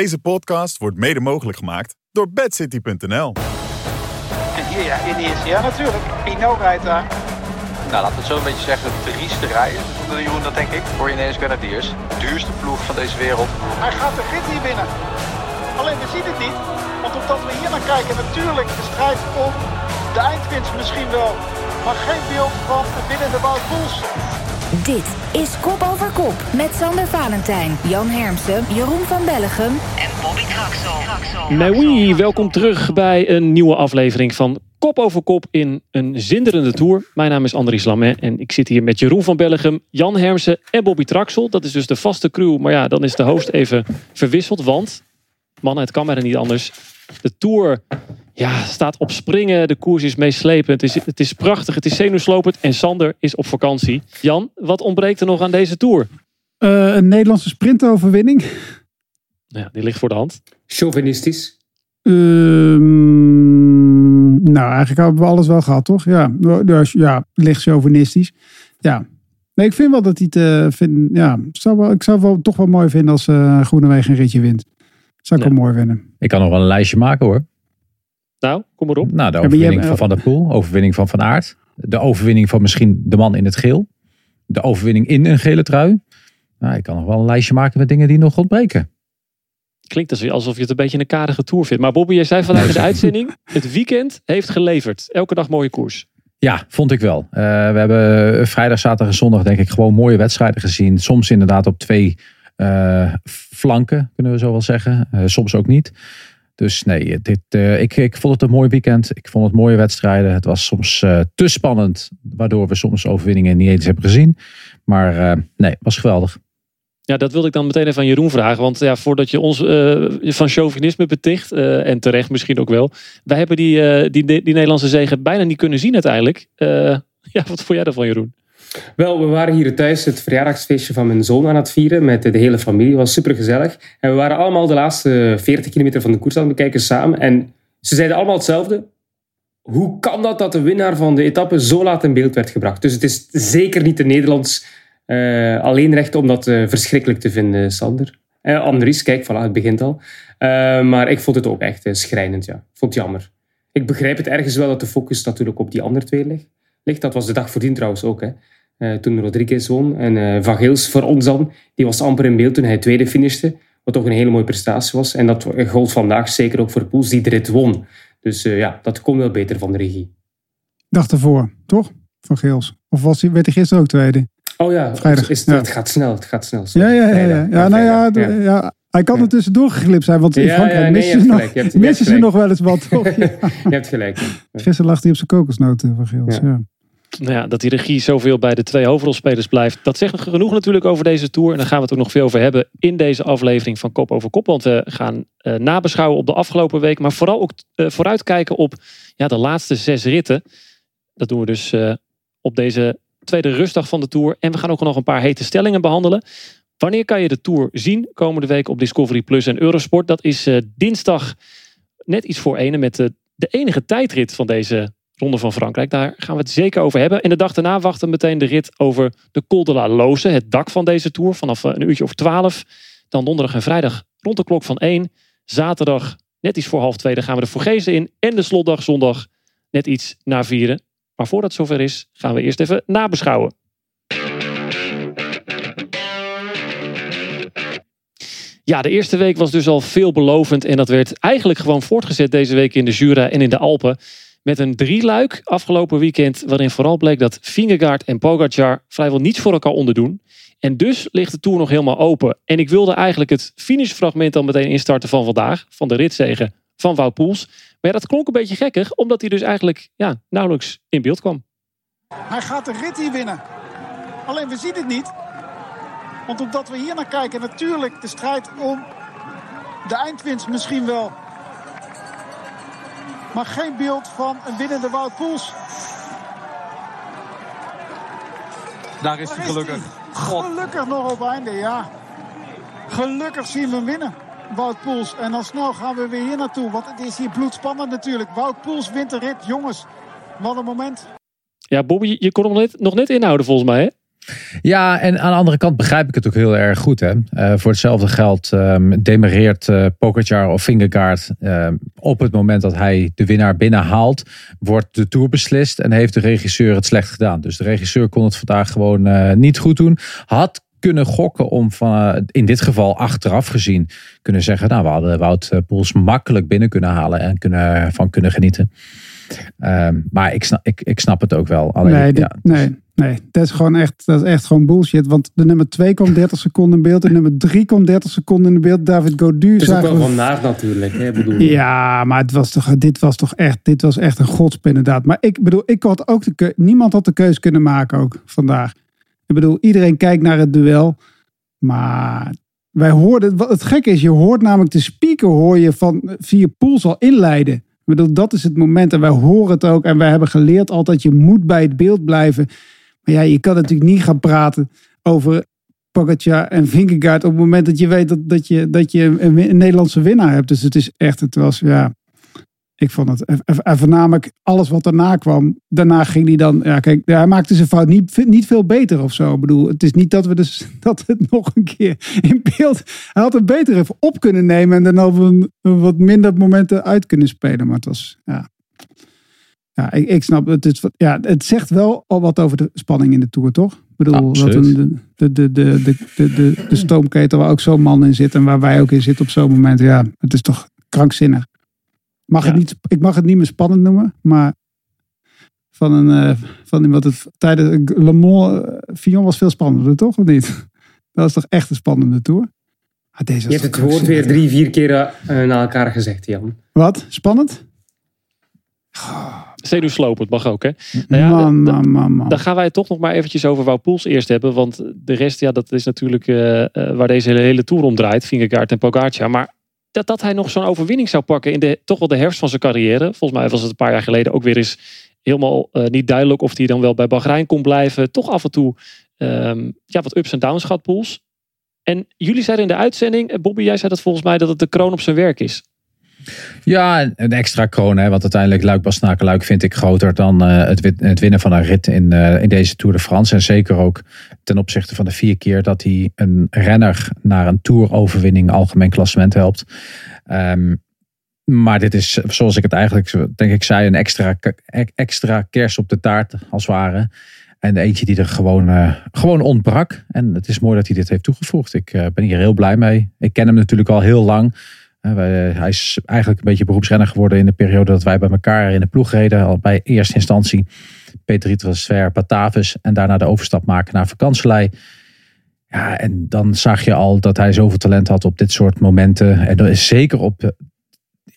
Deze podcast wordt mede mogelijk gemaakt door bedcity.nl. En hier, ja, in de eerste, ja natuurlijk. Pinot rijdt daar. Nou, laten we het zo een beetje zeggen, trieste rijden. Dat denk ik. Voor je ineens Grenadiers. Duurste ploeg van deze wereld. Hij gaat de rit hier winnen. Alleen we zien het niet. Want omdat we hier naar kijken, natuurlijk de strijd om de eindwinst misschien wel. Maar geen beeld van het winnende Wout Poels. Dit is Kop over Kop met Sander Valentijn, Jan Hermsen, Jeroen van Bellegem en Bobby Traxel. Oui, welkom terug bij een nieuwe aflevering van Kop over Kop in een zinderende tour. Mijn naam is Andries Lamet en ik zit hier met Jeroen van Bellegem, Jan Hermsen en Bobby Traxel. Dat is dus de vaste crew, maar ja, dan is de host even verwisseld, want mannen, het kan bijna niet anders. De Tour ja, staat op springen. De koers is meeslepend. Het is, het is prachtig. Het is zenuwslopend. En Sander is op vakantie. Jan, wat ontbreekt er nog aan deze Tour? Uh, een Nederlandse sprintoverwinning. Ja, die ligt voor de hand. Chauvinistisch? Um, nou, eigenlijk hebben we alles wel gehad, toch? Ja, dus, ja licht chauvinistisch. Ja. Nee, ik vind wel dat hij het... vind, ja, zou wel, ik zou wel toch wel mooi vinden als uh, Groenewegen een ritje wint. Zou ik ja. wel mooi vinden. Ik kan nog wel een lijstje maken hoor. Nou, kom maar op. Nou, de overwinning van Van der Poel, overwinning van Van Aert. De overwinning van misschien de man in het geel. De overwinning in een gele trui. Nou, ik kan nog wel een lijstje maken met dingen die nog ontbreken. Klinkt alsof je het een beetje een karige tour vindt. Maar Bobby, jij zei vanuit in de uitzending, het weekend heeft geleverd. Elke dag mooie koers. Ja, vond ik wel. Uh, we hebben vrijdag, zaterdag en zondag denk ik gewoon mooie wedstrijden gezien. Soms inderdaad op twee uh, flanken, kunnen we zo wel zeggen. Uh, soms ook niet. Dus nee, dit, uh, ik, ik vond het een mooi weekend. Ik vond het mooie wedstrijden. Het was soms uh, te spannend, waardoor we soms overwinningen niet eens hebben gezien. Maar uh, nee, was geweldig. Ja, dat wilde ik dan meteen even aan Jeroen vragen. Want ja, voordat je ons van chauvinisme beticht, en terecht misschien ook wel. Wij hebben die, die, die Nederlandse zegen bijna niet kunnen zien uiteindelijk. ja, wat vond jij ervan Jeroen? Wel, we waren hier thuis het verjaardagsfeestje van mijn zoon aan het vieren met de hele familie. Het was super gezellig. En we waren allemaal de laatste 40 kilometer van de koers aan het bekijken samen. En ze zeiden allemaal hetzelfde. Hoe kan dat dat de winnaar van de etappe zo laat in beeld werd gebracht? Dus het is zeker niet de Nederlands uh, alleenrecht om dat uh, verschrikkelijk te vinden, Sander. Uh, Andries, kijk, voilà, het begint al. maar ik vond het ook echt schrijnend, ja. Ik vond het jammer. Ik begrijp het ergens wel dat de focus natuurlijk op die andere twee ligt. Ligt. Dat was de dag voordien trouwens ook, hè. Uh, toen Rodriguez won. En uh, Van Geels voor ons dan, die was amper in beeld toen hij tweede finishte. Wat toch een hele mooie prestatie was. En dat gold vandaag zeker ook voor Poels, die de rit won. Dus uh, ja, dat komt wel beter van de regie. Dag ervoor, toch? Van Geels. Of was hij, werd hij gisteren ook tweede? Oh ja, Vrijdag. Is, ja. het gaat snel. Het gaat snel. Ja, ja, ja. ja. ja, nou ja, ja. ja. Hij kan er tussendoor geglipt zijn, want in Frankrijk nee, missen, ze, nog, hebt, missen ze nog wel eens wat, toch? je hebt gelijk. Gisteren lag hij op zijn kokosnoten van Geels, ja nou ja, dat die regie zoveel bij de twee hoofdrolspelers blijft. Dat zegt genoeg natuurlijk over deze tour. En daar gaan we het ook nog veel over hebben in deze aflevering van Kop over Kop. Want we gaan uh, nabeschouwen op de afgelopen week. Maar vooral ook uh, vooruitkijken op ja, de laatste zes ritten. Dat doen we dus uh, op deze tweede rustdag van de tour. En we gaan ook nog een paar hete stellingen behandelen. Wanneer kan je de tour zien? Komende week op Discovery Plus en Eurosport. Dat is dinsdag net iets voor ene met de, de enige tijdrit van deze Ronde van Frankrijk. Daar gaan we het zeker over hebben. En de dag daarna wachten meteen de rit over de Col de la Loze. Het dak van deze Tour vanaf een uurtje of twaalf. Dan donderdag en vrijdag rond de klok van één. Zaterdag net iets voor half twee. Dan gaan we de Forgezen in. En de slotdag zondag net iets na vieren. Maar voordat het zover is, gaan we eerst even nabeschouwen. Ja, de eerste week was dus al veelbelovend. En dat werd eigenlijk gewoon voortgezet deze week in de Jura en in de Alpen. Met een drieluik afgelopen weekend waarin vooral bleek dat Vingegaard en Pogacar vrijwel niets voor elkaar onderdoen. En dus ligt de Tour nog helemaal open. En ik wilde eigenlijk het finishfragment dan meteen instarten van vandaag. Van de ritzegen van Wout Poels. Maar ja, dat klonk een beetje gekkig. Omdat hij dus eigenlijk ja, nauwelijks in beeld kwam. Hij gaat de rit hier winnen. Alleen we zien het niet. Want omdat we hier naar kijken, natuurlijk de strijd om de eindwinst misschien wel. Maar geen beeld van een winnende Wout Poels. Daar is hij gelukkig. God. Gelukkig nog op einde, ja. Gelukkig zien we hem winnen. Wout Poels. En dan snel gaan we weer hier naartoe. Want het is hier bloedspannend natuurlijk. Wout Poels wint de rit. Jongens, wat een moment. Ja, Bobby, je kon hem net, nog net inhouden volgens mij, hè? Ja, en aan de andere kant begrijp ik het ook heel erg goed. Hè? Uh, voor hetzelfde geld um, demereert uh, Pogacar of Fingergaard uh, op het moment dat hij de winnaar binnenhaalt, wordt de Tour beslist en heeft de regisseur het slecht gedaan. Dus de regisseur kon het vandaag gewoon niet goed doen. Had kunnen gokken om van, in dit geval achteraf gezien kunnen zeggen, nou we hadden Wout Poels makkelijk binnen kunnen halen en kunnen, van kunnen genieten. Um, maar ik snap, ik, ik snap het ook wel. Alleen, nee, ja, nee, nee, dat is gewoon echt, dat is echt gewoon bullshit. Want de nummer 2 komt 30 seconden in beeld. De nummer 3 komt 30 seconden in beeld. David Godu. Het is ook wel van naar natuurlijk. Hè, bedoel. Ja, maar het was toch, dit was toch echt, dit was echt een godsp inderdaad. Maar ik bedoel, ik had ook de keuze, niemand had de keuze kunnen maken ook vandaag. Ik bedoel, iedereen kijkt naar het duel. Maar wij hoorden, wat het gekke is, je hoort namelijk de speaker hoor je van via Pools al inleiden. Ik bedoel, dat is het moment en wij horen het ook. En wij hebben geleerd altijd, je moet bij het beeld blijven. Maar ja, je kan natuurlijk niet gaan praten over Pogacar en Vingegaard op het moment dat je weet dat, dat, je, dat je een, Nederlandse winnaar hebt. Dus het is echt, het was, ja, ik vond het. En voornamelijk alles wat daarna kwam. Daarna ging hij dan. Ja, kijk, hij maakte zijn fout niet, niet veel beter of zo. Ik bedoel, het is niet dat we dus dat het nog een keer in beeld. Hij had het beter even op kunnen nemen en dan een, wat minder momenten uit kunnen spelen. Maar het was. Ja, ja ik, ik snap het. Het, ja, het zegt wel al wat over de spanning in de tour, toch? Ik bedoel, dat een, de, de, de, de, de, de, de stoomketel waar ook zo'n man in zit en waar wij ook in zitten op zo'n moment. Ja, het is toch krankzinnig. Mag het niet, ik mag het niet meer spannend noemen, maar van een uh, van wat het tijdens Le Mans uh, was veel spannender, toch? Of niet? Dat was toch echt een spannende tour? Ah, deze Je hebt het woord weer drie, vier keer uh, na elkaar gezegd, Jan. Wat? Spannend? Zenuwslopend mag ook, hè? Nou ja, man, man, man, man. Dan gaan wij het toch nog maar eventjes over Wout Poels eerst hebben. Want de rest, ja, dat is natuurlijk waar deze hele, hele tour om draait. Vingegaard en Pogacar. Maar dat, dat hij nog zo'n overwinning zou pakken in de, toch wel de herfst van zijn carrière. Volgens mij was het een paar jaar geleden ook weer eens helemaal uh, niet duidelijk of hij dan wel bij Bahrein kon blijven. Toch af en toe um, ja, wat ups en downs gehad, Pools. En jullie zeiden in de uitzending, eh, Bobby, jij zei dat volgens mij dat het de kroon op zijn werk is. Ja, een extra kroon. Hè, want uiteindelijk Luik vind ik groter dan uh, het, het, winnen van een rit in, uh, in deze Tour de France. En zeker ook ten opzichte van de vier keer dat hij een renner naar een Tour-overwinning algemeen klassement helpt. Um, maar dit is, zoals ik het eigenlijk denk ik zei, een extra, extra kers op de taart als het ware. En eentje die er gewoon, uh, gewoon ontbrak. En het is mooi dat hij dit heeft toegevoegd. Ik ben hier heel blij mee. Ik ken hem natuurlijk al heel lang. Hij is eigenlijk een beetje beroepsrenner geworden in de periode dat wij bij elkaar in de ploeg reden. Al bij eerste instantie Peter Transfer, Batavus en daarna de overstap maken naar vakantielei. Ja, en dan zag je al dat hij zoveel talent had op dit soort momenten. En zeker op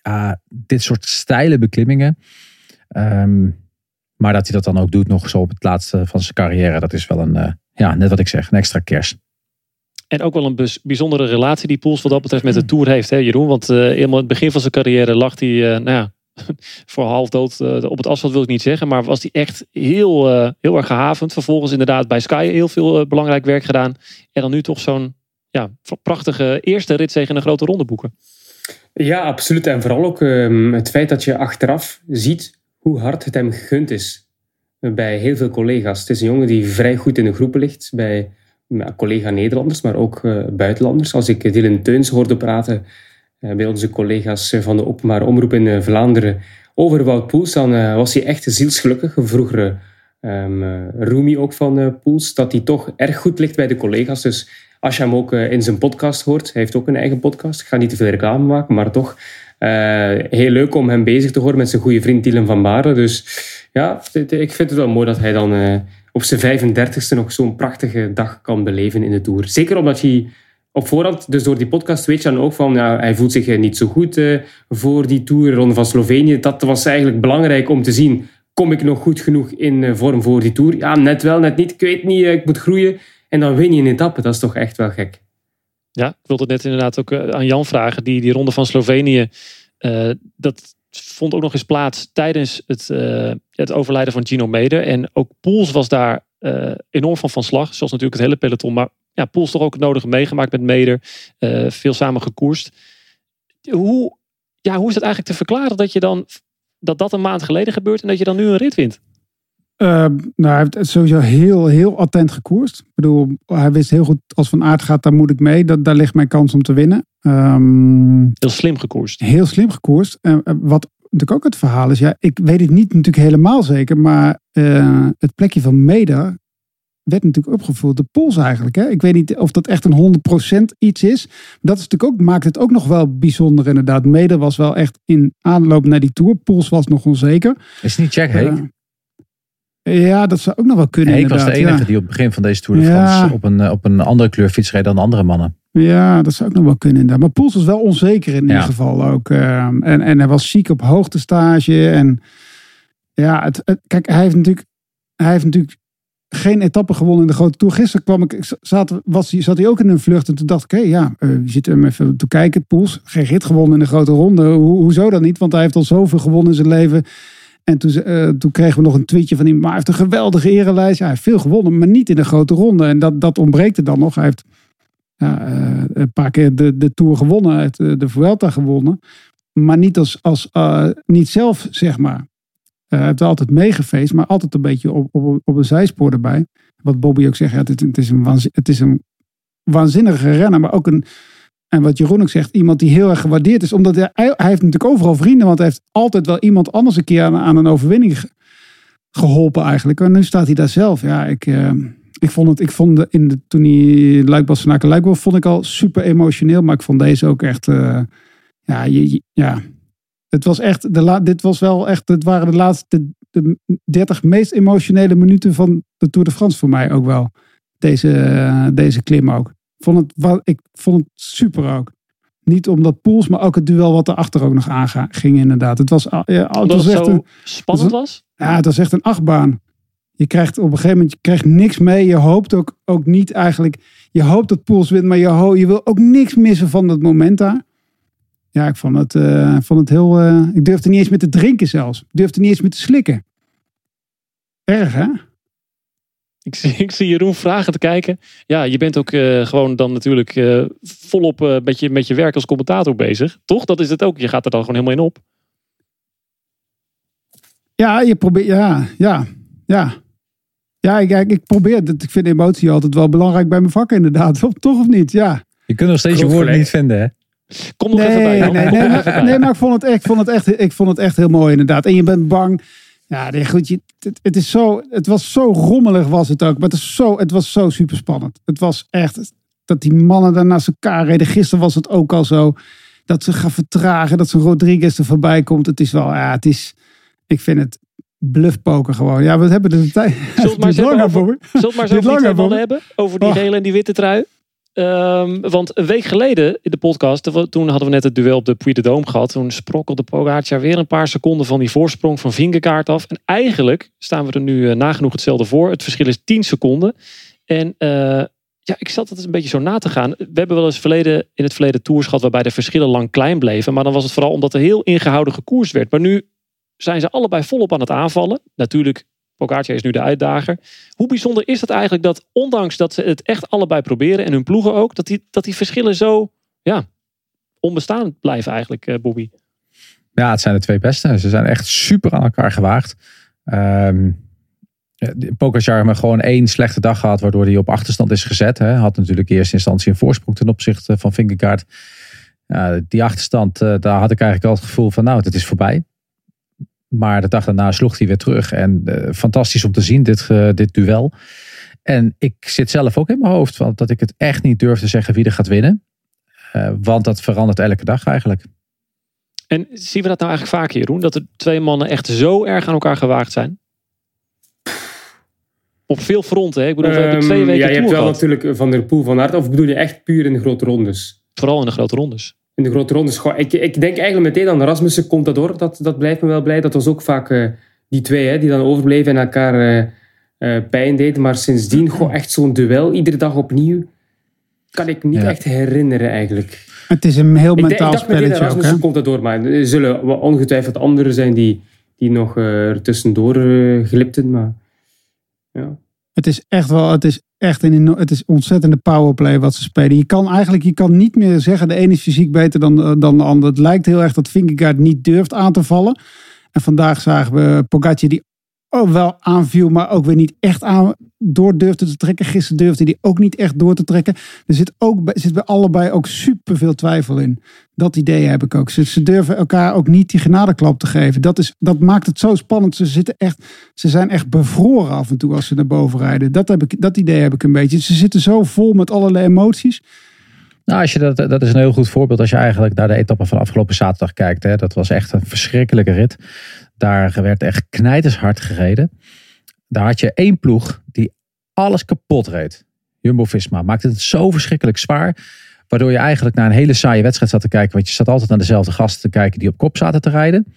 ja, dit soort steile beklimmingen. Um, maar dat hij dat dan ook doet nog zo op het laatste van zijn carrière. Dat is wel een, uh, ja, net wat ik zeg, een extra kers. En ook wel een bijzondere relatie die Poels wat dat betreft met de Tour heeft, hè Jeroen? Want uh, helemaal in het begin van zijn carrière lag hij, uh, nou ja, voor half dood uh, op het asfalt wil ik niet zeggen. Maar was hij echt heel, heel erg gehavend. Vervolgens inderdaad bij Sky heel veel belangrijk werk gedaan. En dan nu toch zo'n ja, prachtige eerste ritzege in een grote ronde boeken. Ja, absoluut. En vooral ook um, het feit dat je achteraf ziet hoe hard het hem gegund is. Bij heel veel collega's. Het is een jongen die vrij goed in de groepen ligt. Bij collega-Nederlanders, maar ook uh, buitenlanders. Als ik Dylan Teuns hoorde praten uh, bij onze collega's van de openbare omroep in uh, Vlaanderen over Wout Poels, dan was hij echt zielsgelukkig. Vroeger um, Rumi ook van Poels, dat hij toch erg goed ligt bij de collega's. Dus als je hem ook in zijn podcast hoort, hij heeft ook een eigen podcast. Ik ga niet te veel reclame maken, maar toch heel leuk om hem bezig te horen met zijn goede vriend Dylan van Baarle. Dus ja, ik vind het wel mooi dat hij dan op zijn 35ste nog zo'n prachtige dag kan beleven in de Tour. Zeker omdat hij op voorhand, dus door die podcast weet je dan ook van, ja, hij voelt zich niet zo goed uh, voor die Tour, Ronde van Slovenië. Dat was eigenlijk belangrijk om te zien, kom ik nog goed genoeg in uh, vorm voor die Tour? Ja, net wel, net niet, ik weet niet, ik moet groeien. En dan win je een etappe, dat is toch echt wel gek. Ja, ik wilde net inderdaad ook aan Jan vragen, die, die Ronde van Slovenië, dat vond ook nog eens plaats tijdens het, uh, het overlijden van Gino Meder. En ook Poels was daar uh, enorm van van slag. Zoals natuurlijk het hele peloton. Maar ja, Poels toch ook het nodige meegemaakt met Meder. Uh, veel samen gekoerst. Hoe, ja, hoe is het eigenlijk te verklaren dat je dan dat dat een maand geleden gebeurt en dat je dan nu een rit wint? Uh, nou, hij heeft sowieso heel, heel attent gekoerst. Ik bedoel, hij wist heel goed, als Van Aert gaat, daar moet ik mee. Dat, daar ligt mijn kans om te winnen. Um, heel slim gekoerst. Heel slim gekoerst. Uh, wat natuurlijk ook het verhaal is, ja, ik weet het niet natuurlijk helemaal zeker, maar uh, het plekje van Meder werd natuurlijk opgevoerd de Pols eigenlijk. Hè? Ik weet niet of dat echt een 100% iets is. Dat is natuurlijk ook, maakt het ook nog wel bijzonder inderdaad. Meder was wel echt in aanloop naar die Tour. Pols was nog onzeker. Is niet Jack Hake? Ja, dat zou ook nog wel kunnen. Heek was de enige die op het begin van deze Tour de France op, een, op een andere kleur fiets reed dan andere mannen. Ja, dat zou ook nog wel kunnen inderdaad. Maar Poels was wel onzeker in ieder geval ook. en, en hij was ziek op hoogtestage. En ja, het, kijk, hij heeft natuurlijk, hij heeft natuurlijk geen etappe gewonnen in de grote Tour. Gisteren kwam ik, zat, was, zat hij ook in een vlucht. En toen dacht ik, hé ja, uh, je zit hem even te kijken. Poels, geen rit gewonnen in de grote ronde. Ho, hoezo dan niet? Want hij heeft al zoveel gewonnen in zijn leven. En toen, uh, toen kregen we nog een tweetje van hem. Maar hij heeft een geweldige erenlijst. Hij heeft veel gewonnen, maar niet in de grote ronde. En dat, dat ontbreekt er dan nog. Hij heeft ja, uh, een paar keer de, de Tour gewonnen. Uit de Vuelta gewonnen. Maar niet, als, als, niet zelf, zeg maar. Hij heeft altijd meegefeest, maar altijd een beetje op, op, op een zijspoor erbij. Wat Bobby ook zegt, ja, het, het, is een het is een waanzinnige renner, maar ook een, en wat Jeroen ook zegt, iemand die heel erg gewaardeerd is. Omdat hij, hij heeft natuurlijk overal vrienden, want hij heeft altijd wel iemand anders een keer aan, een overwinning geholpen eigenlijk. En nu staat hij daar zelf. Ja, ik, uh, ik vond het, ik vond in de, toen hij Luik Bastenaken Luik vond ik al super emotioneel. Maar ik vond deze ook echt, uh, ja, ja, het was echt, de la, dit was wel echt, het waren de laatste de 30 meest emotionele minuten van de Tour de France voor mij ook wel. Deze, uh, deze klim ook. Vond het, ik vond het super ook. Niet omdat Poels, maar ook het duel wat erachter ook nog aanging inderdaad. Het was, ja, het was echt een, spannend was? Ja, het was echt een achtbaan. Je krijgt op een gegeven moment je krijgt niks mee. Je hoopt ook, ook niet eigenlijk. Je hoopt dat Poels wint, maar je, ho je wil ook niks missen van dat moment daar. Ja, ik vond het, uh, vond het heel. Uh, ik durfde niet eens met te drinken zelfs. Ik durfde niet eens met te slikken. Erg, hè? Ik zie, ik zie Jeroen vragen te kijken. Ja, je bent ook uh, gewoon dan natuurlijk uh, volop uh, met, je, met je werk als commentator bezig. Toch? Dat is het ook. Je gaat er dan gewoon helemaal in op. Ja, je probeert. Ja, ja, ja. Ja, ik, ik probeer. Ik vind emotie altijd wel belangrijk bij mijn vak, inderdaad. Toch of niet? Ja. Je kunt nog steeds je woorden niet vinden, hè? Kom nog nee, even bij. Nee, nee, nee, maar, nee, maar ik vond, het echt, vond het echt, ik vond het echt heel mooi, inderdaad. En je bent bang. Ja, nee, goed, je, het, het, is zo, het was zo rommelig was het ook. Maar het, is zo, het was zo super spannend. Het was echt dat die mannen daar naast elkaar reden. Gisteren was het ook al zo. Dat ze gaan vertragen. Dat ze Rodriguez er voorbij komt. Het is wel, ja, het is, ik vind het bluffpoker gewoon. Ja, we hebben de tijd. We maar eens over, zullen maar eens over die hebben? Over die oh. gele en die witte trui? Um, want een week geleden in de podcast, toen hadden we net het duel op de Puy de Dôme gehad. Toen sprokkelde Pogacar weer een paar seconden van die voorsprong van Vingegaard af. En eigenlijk staan we er nu uh, nagenoeg hetzelfde voor. Het verschil is 10 seconden. En uh, ja, ik zat het een beetje zo na te gaan. We hebben wel eens verleden, in het verleden tours gehad waarbij de verschillen lang klein bleven. Maar dan was het vooral omdat er heel ingehouden gekoers werd. Maar nu zijn ze allebei volop aan het aanvallen. Natuurlijk Pogacar is nu de uitdager. Hoe bijzonder is het eigenlijk dat, ondanks dat ze het echt allebei proberen en hun ploegen ook, dat die, dat die verschillen zo ja, onbestaand blijven eigenlijk, uh, Bobby? Ja, het zijn de twee beste. Ze zijn echt super aan elkaar gewaagd. Um, Pogacar heeft gewoon één slechte dag gehad, waardoor hij op achterstand is gezet. Hè. Had natuurlijk in eerste instantie een voorsprong ten opzichte van Vingegaard. Die achterstand, uh, daar had ik eigenlijk al het gevoel van, nou, het is voorbij. Maar de dag daarna sloeg hij weer terug. En uh, fantastisch om te zien, dit, uh, dit duel. En ik zit zelf ook in mijn hoofd want dat ik het echt niet durf te zeggen wie er gaat winnen. Uh, want dat verandert elke dag eigenlijk. En zien we dat nou eigenlijk vaak, Jeroen? Dat er twee mannen echt zo erg aan elkaar gewaagd zijn? Op veel fronten, hè? Ik bedoel, we hebben twee Um, weken ja, je hebt wel gehad. natuurlijk Van der Poel van Aert. Of bedoel je echt puur in de grote rondes? Vooral in de grote rondes. In de grote rondes. Goh, ik, ik denk eigenlijk meteen aan Rasmussen, Contador. Dat, dat blijft me wel blij. Dat was ook vaak eh, die twee hè, die dan overbleven en elkaar eh, eh, pijn deden. Maar sindsdien, goh, echt zo'n duel, iedere dag opnieuw. Kan ik niet Ja. echt herinneren eigenlijk. Het is een heel Ik, ik mentaal aan spelletje ook, hè? Rasmussen, Contador. Maar er zullen ongetwijfeld anderen zijn die, die nog er tussendoor glipten. Maar ja. Het is echt wel, het is echt een, het is ontzettende powerplay wat ze spelen. Je kan eigenlijk, je kan niet meer zeggen, de ene is fysiek beter dan, eh, dan de ander. Het lijkt heel erg dat Vingegaard niet durft aan te vallen. En vandaag zagen we Pogacar die wel aanviel, maar ook weer niet echt aan door durfde te trekken. Gisteren durfde hij ook niet echt door te trekken. Er zit, ook, zit bij allebei ook superveel twijfel in. Dat idee heb ik ook. Ze, ze durven elkaar ook niet die genadeklap te geven. Dat, is, dat maakt het zo spannend. Ze, zitten echt, ze zijn echt bevroren af en toe als ze naar boven rijden. Dat, heb ik, dat idee heb ik een beetje. Ze zitten zo vol met allerlei emoties. Nou, als je dat, dat is een heel goed voorbeeld als je eigenlijk naar de etappe van afgelopen zaterdag kijkt. Hè. Dat was echt een verschrikkelijke rit. Daar werd echt knijtershard gereden. Daar had je één ploeg die alles kapot reed. Jumbo-Visma maakte het zo verschrikkelijk zwaar. Waardoor je eigenlijk naar een hele saaie wedstrijd zat te kijken. Want je zat altijd naar dezelfde gasten te kijken die op kop zaten te rijden.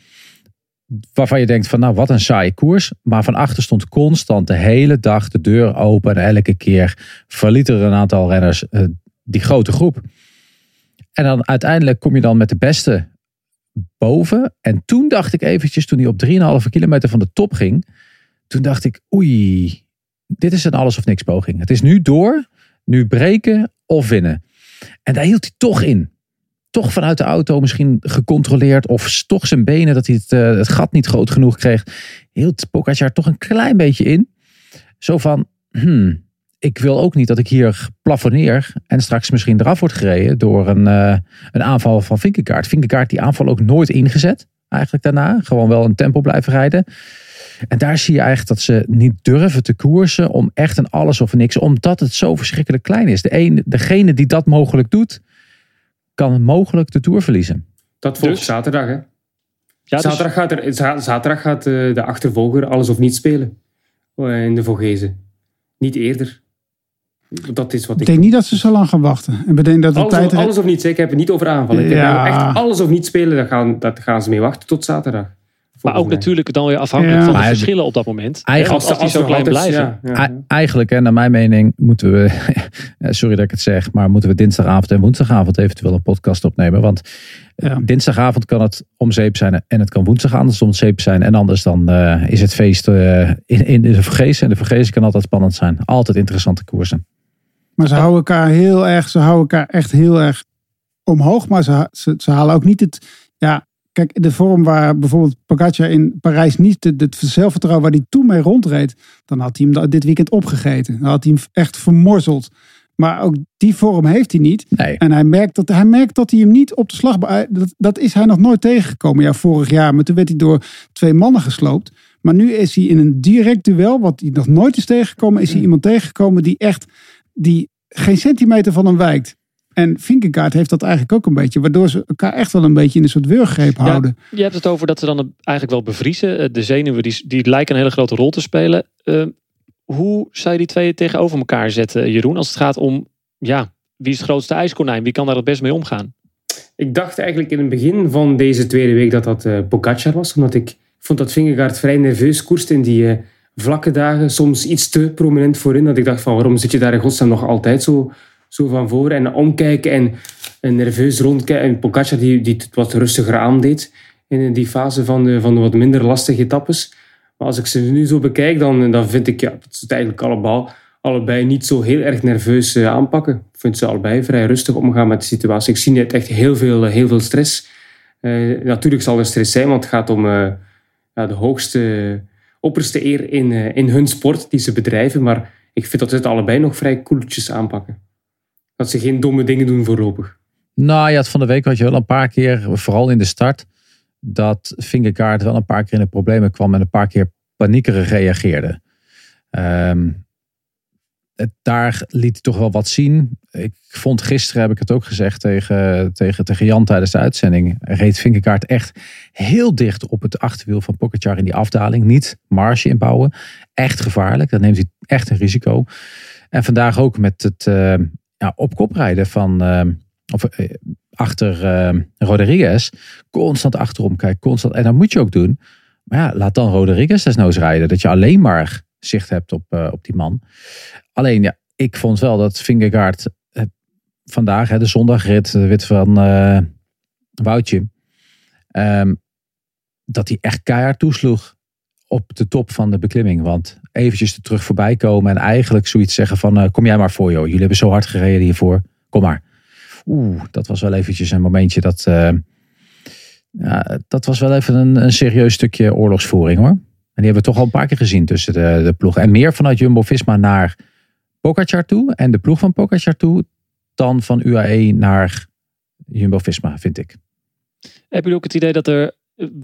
Waarvan je denkt van nou wat een saaie koers. Maar van achter stond constant de hele dag de deur open. En elke keer verlieten er een aantal renners eh, die grote groep. En dan uiteindelijk kom je dan met de beste boven. En toen dacht ik eventjes, toen hij op 3,5 kilometer van de top ging. Toen dacht ik, oei, dit is een alles of niks poging. Het is nu door, nu breken of winnen. En daar hield hij toch in. Toch vanuit de auto misschien gecontroleerd. Of toch zijn benen, dat hij het, eh, gat niet groot genoeg kreeg. Hield Pogacar toch een klein beetje in. Zo van, hmm, ik wil ook niet dat ik hier plafonneer. En straks misschien eraf wordt gereden door een, eh, een aanval van Vinkegaard. Vinkegaard die aanval ook nooit ingezet. Eigenlijk daarna. Gewoon wel een tempo blijven rijden. En daar zie je eigenlijk dat ze niet durven te koersen om echt een alles of niks. Omdat het zo verschrikkelijk klein is. De een, degene die dat mogelijk doet, kan mogelijk de Tour verliezen. Dat volgt Dus? zaterdag, hè? Ja, dus- zaterdag gaat, er, za- zaterdag gaat eh, de achtervolger alles of niet spelen. eh, In de Vogezen. Niet eerder. Dat is wat Ik ik... denk niet dat ze zo lang gaan wachten. En bedenk dat de alles, tijd... of, alles of niets. Ik heb het niet over aanvallen. Ik heb Ja. echt alles of niet spelen. Daar gaan, daar gaan ze mee wachten tot zaterdag. Maar ook mij. natuurlijk dan weer afhankelijk Ja. van de verschillen op dat moment. Eigenlijk- als, die zo klein altijd- blijven. ja, ja, ja. Eigenlijk, hè, naar mijn mening, moeten we, sorry dat ik het zeg, maar moeten we dinsdagavond en woensdagavond eventueel een podcast opnemen. Want Ja. dinsdagavond kan het om zeep zijn en het kan woensdag anders om zeep zijn. En anders dan eh, is het feest eh, in, in de Vergezen. En de Vergezen kan altijd spannend zijn. Altijd interessante koersen. Maar ze houden elkaar heel erg, ze houden elkaar echt heel erg omhoog. Maar ze, ze, ze halen ook niet het, ja, kijk, de vorm waar bijvoorbeeld Pogacar in Parijs niet het, zelfvertrouwen waar hij toen mee rondreed. Dan had hij hem dit weekend opgegeten. Dan had hij hem echt vermorzeld. Maar ook die vorm heeft hij niet. Nee, En hij merkt dat hij, merkt dat hij hem niet op de slag... Dat, dat is hij nog nooit tegengekomen. Ja, vorig jaar. Maar toen werd hij door twee mannen gesloopt. Maar nu is hij in een direct duel... wat hij nog nooit is tegengekomen... is hij iemand tegengekomen die echt... die geen centimeter van hem wijkt. En Vinkegaard heeft dat eigenlijk ook een beetje. Waardoor ze elkaar echt wel een beetje in een soort wurggreep houden. Je hebt het over dat ze dan eigenlijk wel bevriezen. Eh, De zenuwen die, die lijken een hele grote rol te spelen. Eh, hoe zou je die twee tegenover elkaar zetten, Jeroen? Als het gaat om, ja, wie is het grootste ijskonijn? Wie kan daar het best mee omgaan? Ik dacht eigenlijk in het begin van deze tweede week dat dat eh Pogacar was. Omdat ik vond dat Vingegaard vrij nerveus koerste in die vlakke dagen. Soms iets te prominent voorin. Dat ik dacht van waarom zit je daar in godsnaam nog altijd zo, zo van voor. En omkijken en, nerveus rondkijken. En die, die het wat rustiger aandeed. In die fase van de, van de wat minder lastige etappes. Maar als ik ze nu zo bekijk, dan, dan vind ik ja, het eigenlijk allebei, allebei niet zo heel erg nerveus eh, aanpakken. Ik vind ze allebei vrij rustig omgaan met de situatie. Ik zie net echt heel veel, eh, heel veel stress. Eh, natuurlijk zal er stress zijn, want het gaat om de hoogste, opperste eer in, in hun sport die ze bedrijven. Maar ik vind dat ze het allebei nog vrij koeltjes aanpakken. Dat ze geen domme dingen doen voorlopig. Nou, had van de week had je wel een paar keer, vooral in de start, dat Vingegaard wel een paar keer in de problemen kwam en een paar keer paniekerig reageerde. Ehm, daar liet hij toch wel wat zien. Ik vond gisteren, heb ik het ook gezegd tegen, tegen, tegen Jan tijdens de uitzending, reed Vingegaard echt heel dicht op het achterwiel van Pogacar in die afdaling. Niet marge inbouwen. Echt gevaarlijk. Dan neemt hij echt een risico. En vandaag ook met het eh, ja, op kop rijden van... eh, of, eh, achter eh, Rodriguez. Constant achterom kijken. Constant. En dat moet je ook doen. Maar ja, laat dan Rodriguez desnoods rijden. Dat je alleen maar zicht hebt op, eh, op die man. Alleen ja, ik vond wel dat Vingegaard eh, vandaag, hè, de zondagrit, de wit van Woutje. ehm, dat hij echt keihard toesloeg op de top van de beklimming. Want eventjes er terug voorbij komen en eigenlijk zoiets zeggen van eh, kom jij maar voor joh. Jullie hebben zo hard gereden hiervoor. Kom maar. Oeh, dat was wel eventjes een momentje dat... eh, ja, dat was wel even een, een serieus stukje oorlogsvoering hoor. die hebben we toch al een paar keer gezien tussen de, de ploegen. En meer vanuit Jumbo-Visma naar Pogacar toe. En de ploeg van Pogacar toe. Dan van UAE naar Jumbo-Visma, vind ik. Heb je ook het idee dat er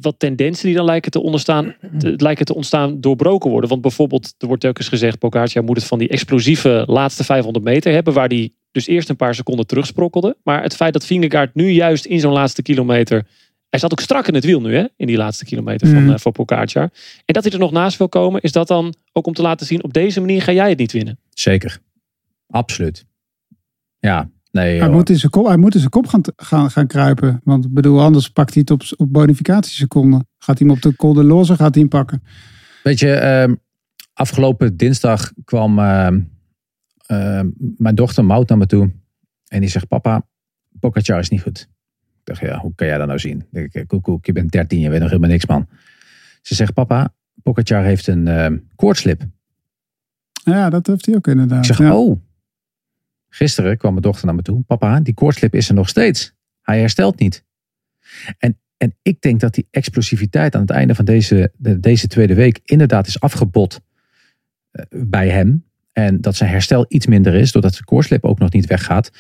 wat tendensen die dan lijken te, onderstaan, te, lijken te ontstaan doorbroken worden? Want bijvoorbeeld, er wordt telkens gezegd, Pogacar moet het van die explosieve laatste 500 meter hebben, waar die dus eerst een paar seconden terugsprokkelde. Maar het feit dat Vingegaard nu juist in zo'n laatste kilometer, hij zat ook strak in het wiel nu, hè, in die laatste kilometer van, Mhm. eh, van Pogacar. En dat hij er nog naast wil komen, is dat dan ook om te laten zien, op deze manier ga jij het niet winnen. Zeker. Absoluut. Ja, nee. Hij moet in zijn kop, hij moet in zijn kop gaan, gaan, gaan kruipen. Want ik bedoel, anders pakt hij het op, op bonificatieseconden. Gaat hij hem op de Col de Loze gaat hij hem pakken. Weet je, ehm, afgelopen dinsdag kwam ehm, ehm, mijn dochter Mout naar me toe. En die zegt, papa, Pogacar is niet goed. Ik dacht, ja, hoe kan jij dat nou zien? Ik denk, koekoek, je bent 13, je weet nog helemaal niks, man. Ze zegt, papa, Pogacar heeft een koortslip. Ja, dat heeft hij ook inderdaad. Ik zeg, ja. oh. Gisteren kwam mijn dochter naar me toe. Papa, die koortslip is er nog steeds. Hij herstelt niet. En, en ik denk dat die explosiviteit aan het einde van deze, de- deze tweede week inderdaad is afgebot eh, bij hem. En dat zijn herstel iets minder is, doordat de koortslip ook nog niet weggaat.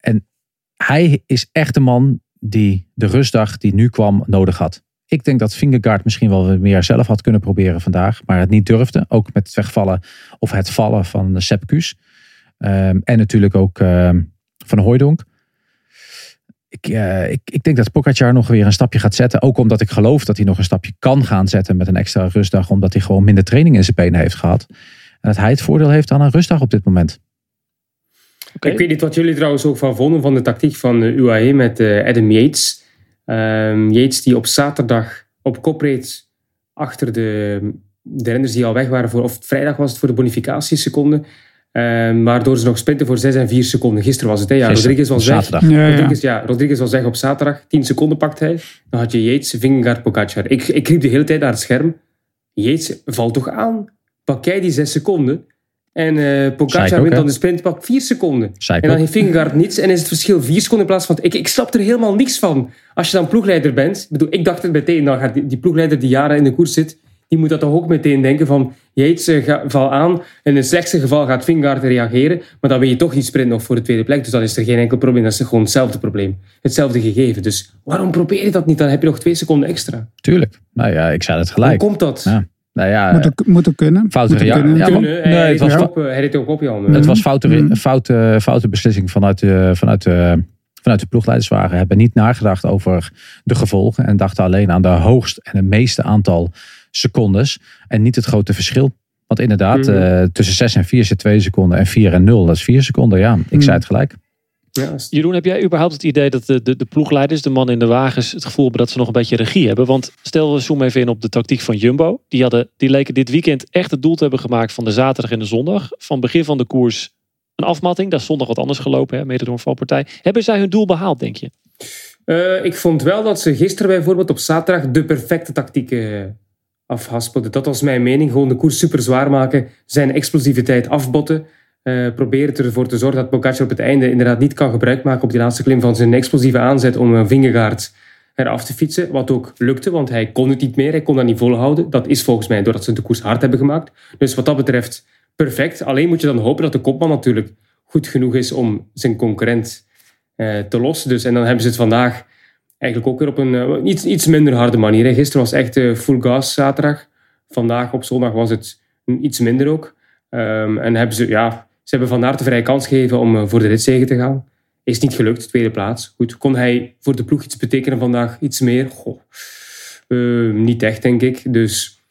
En hij is echt de man die de rustdag die nu kwam nodig had. Ik denk dat Vingegaard misschien wel meer zelf had kunnen proberen vandaag. Maar het niet durfde. Ook met het wegvallen of het vallen van Sepp Ehm, en natuurlijk ook ehm, van Hooijdonk. Ik, eh, ik, ik denk dat Pogacar nog weer een stapje gaat zetten. Ook omdat ik geloof dat hij nog een stapje kan gaan zetten met een extra rustdag. Omdat hij gewoon minder training in zijn benen heeft gehad. En dat hij het voordeel heeft aan een rustdag op dit moment. Ik weet niet wat jullie trouwens ook van vonden van de tactiek van de UAE met eh, Adam Yates. Ehm, Yates die op zaterdag op kop reed achter de, de renners die al weg waren voor, of vrijdag was het voor de bonificatieseconden. Ehm, waardoor ze nog sprinten voor 6 en 4 seconden. Gisteren was het, hè? Ja, Gisteren, Rodriguez was weg. Ja, ja. Rodriguez, ja, Rodriguez was weg op zaterdag. 10 seconden pakt hij. Dan had je Yates, Vingegaard, Pogacar. Ik, ik riep de hele tijd naar het scherm. Yates, val toch aan. Pak jij die 6 seconden. En eh Pogacar ook, wint dan de sprint, pak 4 seconden. En dan heeft Vingegaard niets en is het verschil 4 seconden in plaats van... Ik, ik snap er helemaal niks van. Als je dan ploegleider bent... Ik, bedoel, ik dacht het meteen, dan gaat die, die ploegleider die jaren in de koers zit... Die moet dat toch ook meteen denken van... Yates, eh, ga, val aan. In het slechtste geval gaat Vingegaard reageren. Maar dan win je toch die sprint nog voor de tweede plek. Dus dan is er geen enkel probleem. Dat is gewoon hetzelfde probleem. Hetzelfde gegeven. Dus waarom probeer je dat niet? Dan heb je nog twee seconden extra. Tuurlijk. Nou ja, ik zei het gelijk. Hoe komt dat? Ja. Nou ja, Moet ook, moet ook kunnen. Foute Moet ook rea- kunnen. ja, Kunnen, hij, nee, het was ook op, eh, hij ook op, Jan. Het was foute, Mm. foute, foute beslissing vanuit de, vanuit, de, vanuit de ploegleiderswagen. Hebben niet nagedacht over de gevolgen. En dachten alleen aan de hoogst en het meeste aantal secondes. En niet het grote verschil. Want inderdaad, Mhm. eh, tussen 6 en 4 zit 2 seconden. En 4 en 0, dat is 4 seconden. Ja, ik Mhm. zei het gelijk. Ja, is- Jeroen, heb jij überhaupt het idee dat de, de, de ploegleiders, de mannen in de wagens, het gevoel hebben dat ze nog een beetje regie hebben? Want stel we zoomen even in op de tactiek van Jumbo. Die, hadden, die leken dit weekend echt het doel te hebben gemaakt van de zaterdag en de zondag. Van begin van de koers een afmatting. Dat is zondag wat anders gelopen, hè, mede door een valpartij. Hebben zij hun doel behaald, denk je? Eh, ik vond wel dat ze gisteren bijvoorbeeld op zaterdag de perfecte tactiek eh, afhaspelden. Dat was mijn mening. Gewoon de koers super zwaar maken, zijn explosiviteit afbotten. eh proberen ervoor te zorgen dat Pogacar op het einde inderdaad niet kan gebruik maken op die laatste klim van zijn explosieve aanzet om een Vingegaard eraf te fietsen. Wat ook lukte, want hij kon het niet meer. Hij kon dat niet volhouden. Dat is volgens mij doordat ze de koers hard hebben gemaakt. Dus wat dat betreft perfect. Alleen moet je dan hopen dat de kopman natuurlijk goed genoeg is om zijn concurrent eh, te lossen. Dus, en dan hebben ze het vandaag eigenlijk ook weer op een eh, iets, iets minder harde manier. Gisteren was echt eh, full gas zaterdag. Vandaag op zondag was het iets minder ook. Ehm, en hebben ze, ja, ze hebben Van Aert de vrije kans gegeven om eh, voor de ritzegen te gaan. Is niet gelukt, tweede plaats. Goed, kon hij voor de ploeg iets betekenen vandaag? Iets meer? Goh, eh, niet echt, denk ik. Dus,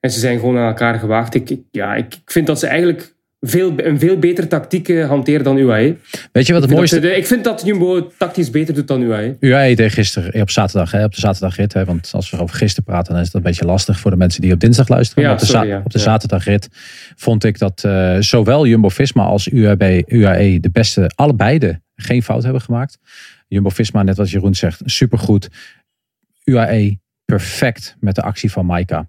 en ze zijn gewoon aan elkaar gewaagd. Ik, ik- ja, ik, ik vind dat ze eigenlijk veel, een veel betere tactiek eh, hanteren dan UAE. Weet je wat het Ik vind, mooiste... dat, ze- ik vind dat Jumbo tactisch beter doet dan UAE. UAE deed gisteren eh, op zaterdag, hè, op de zaterdagrit. Hè, want als we over gisteren praten, dan is dat een beetje lastig voor de mensen die op dinsdag luisteren. Ja, op de, sorry, za- ja. op de zaterdagrit vond ik dat eh, zowel Jumbo-Visma als UAE, UAE de beste, allebei de, geen fout hebben gemaakt. Jumbo-Visma, net wat Jeroen zegt, supergoed. UAE perfect met de actie van Maika.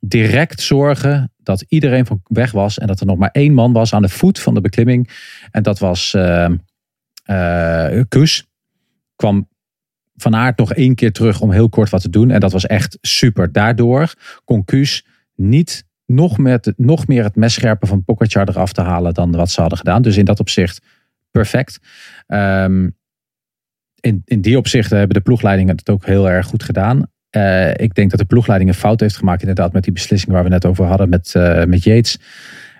Direct zorgen dat iedereen van weg was en dat er nog maar één man was aan de voet van de beklimming. En dat was uh, Kus. Kwam Van Aert nog één keer terug om heel kort wat te doen. En dat was echt super. Daardoor kon Kuus niet nog, met, nog meer het messcherpen van Pogacar eraf te halen dan wat ze hadden gedaan. Dus in dat opzicht perfect. Ehm, in, in die opzichten hebben de ploegleidingen het ook heel erg goed gedaan. Eh, ik denk dat de ploegleiding een fout heeft gemaakt inderdaad met die beslissing waar we net over hadden met, eh, met Yates.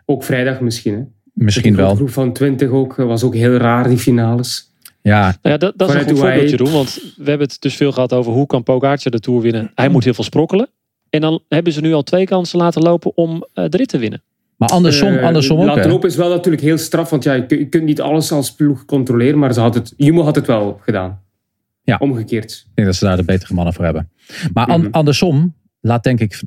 Ook vrijdag misschien. Hè? Misschien De wel. groep van 20 ook eh, was ook heel raar, die finales. Ja, Nou ja, dat, dat is een goed hoe hij- voorbeeld, Jeroen. Want we hebben het dus veel gehad over hoe kan Pogacar de Tour winnen. Hij moet heel veel sprokkelen. En dan hebben ze nu al twee kansen laten lopen om eh, de rit te winnen. maar andersom, andersom ook. Laten lopen is wel natuurlijk heel straf, want ja, je kunt niet alles als ploeg controleren, maar ze had het, Jumbo had het wel gedaan. Ja. Omgekeerd. Ik denk dat ze daar de betere mannen voor hebben. Maar an- Mhm. andersom laat denk ik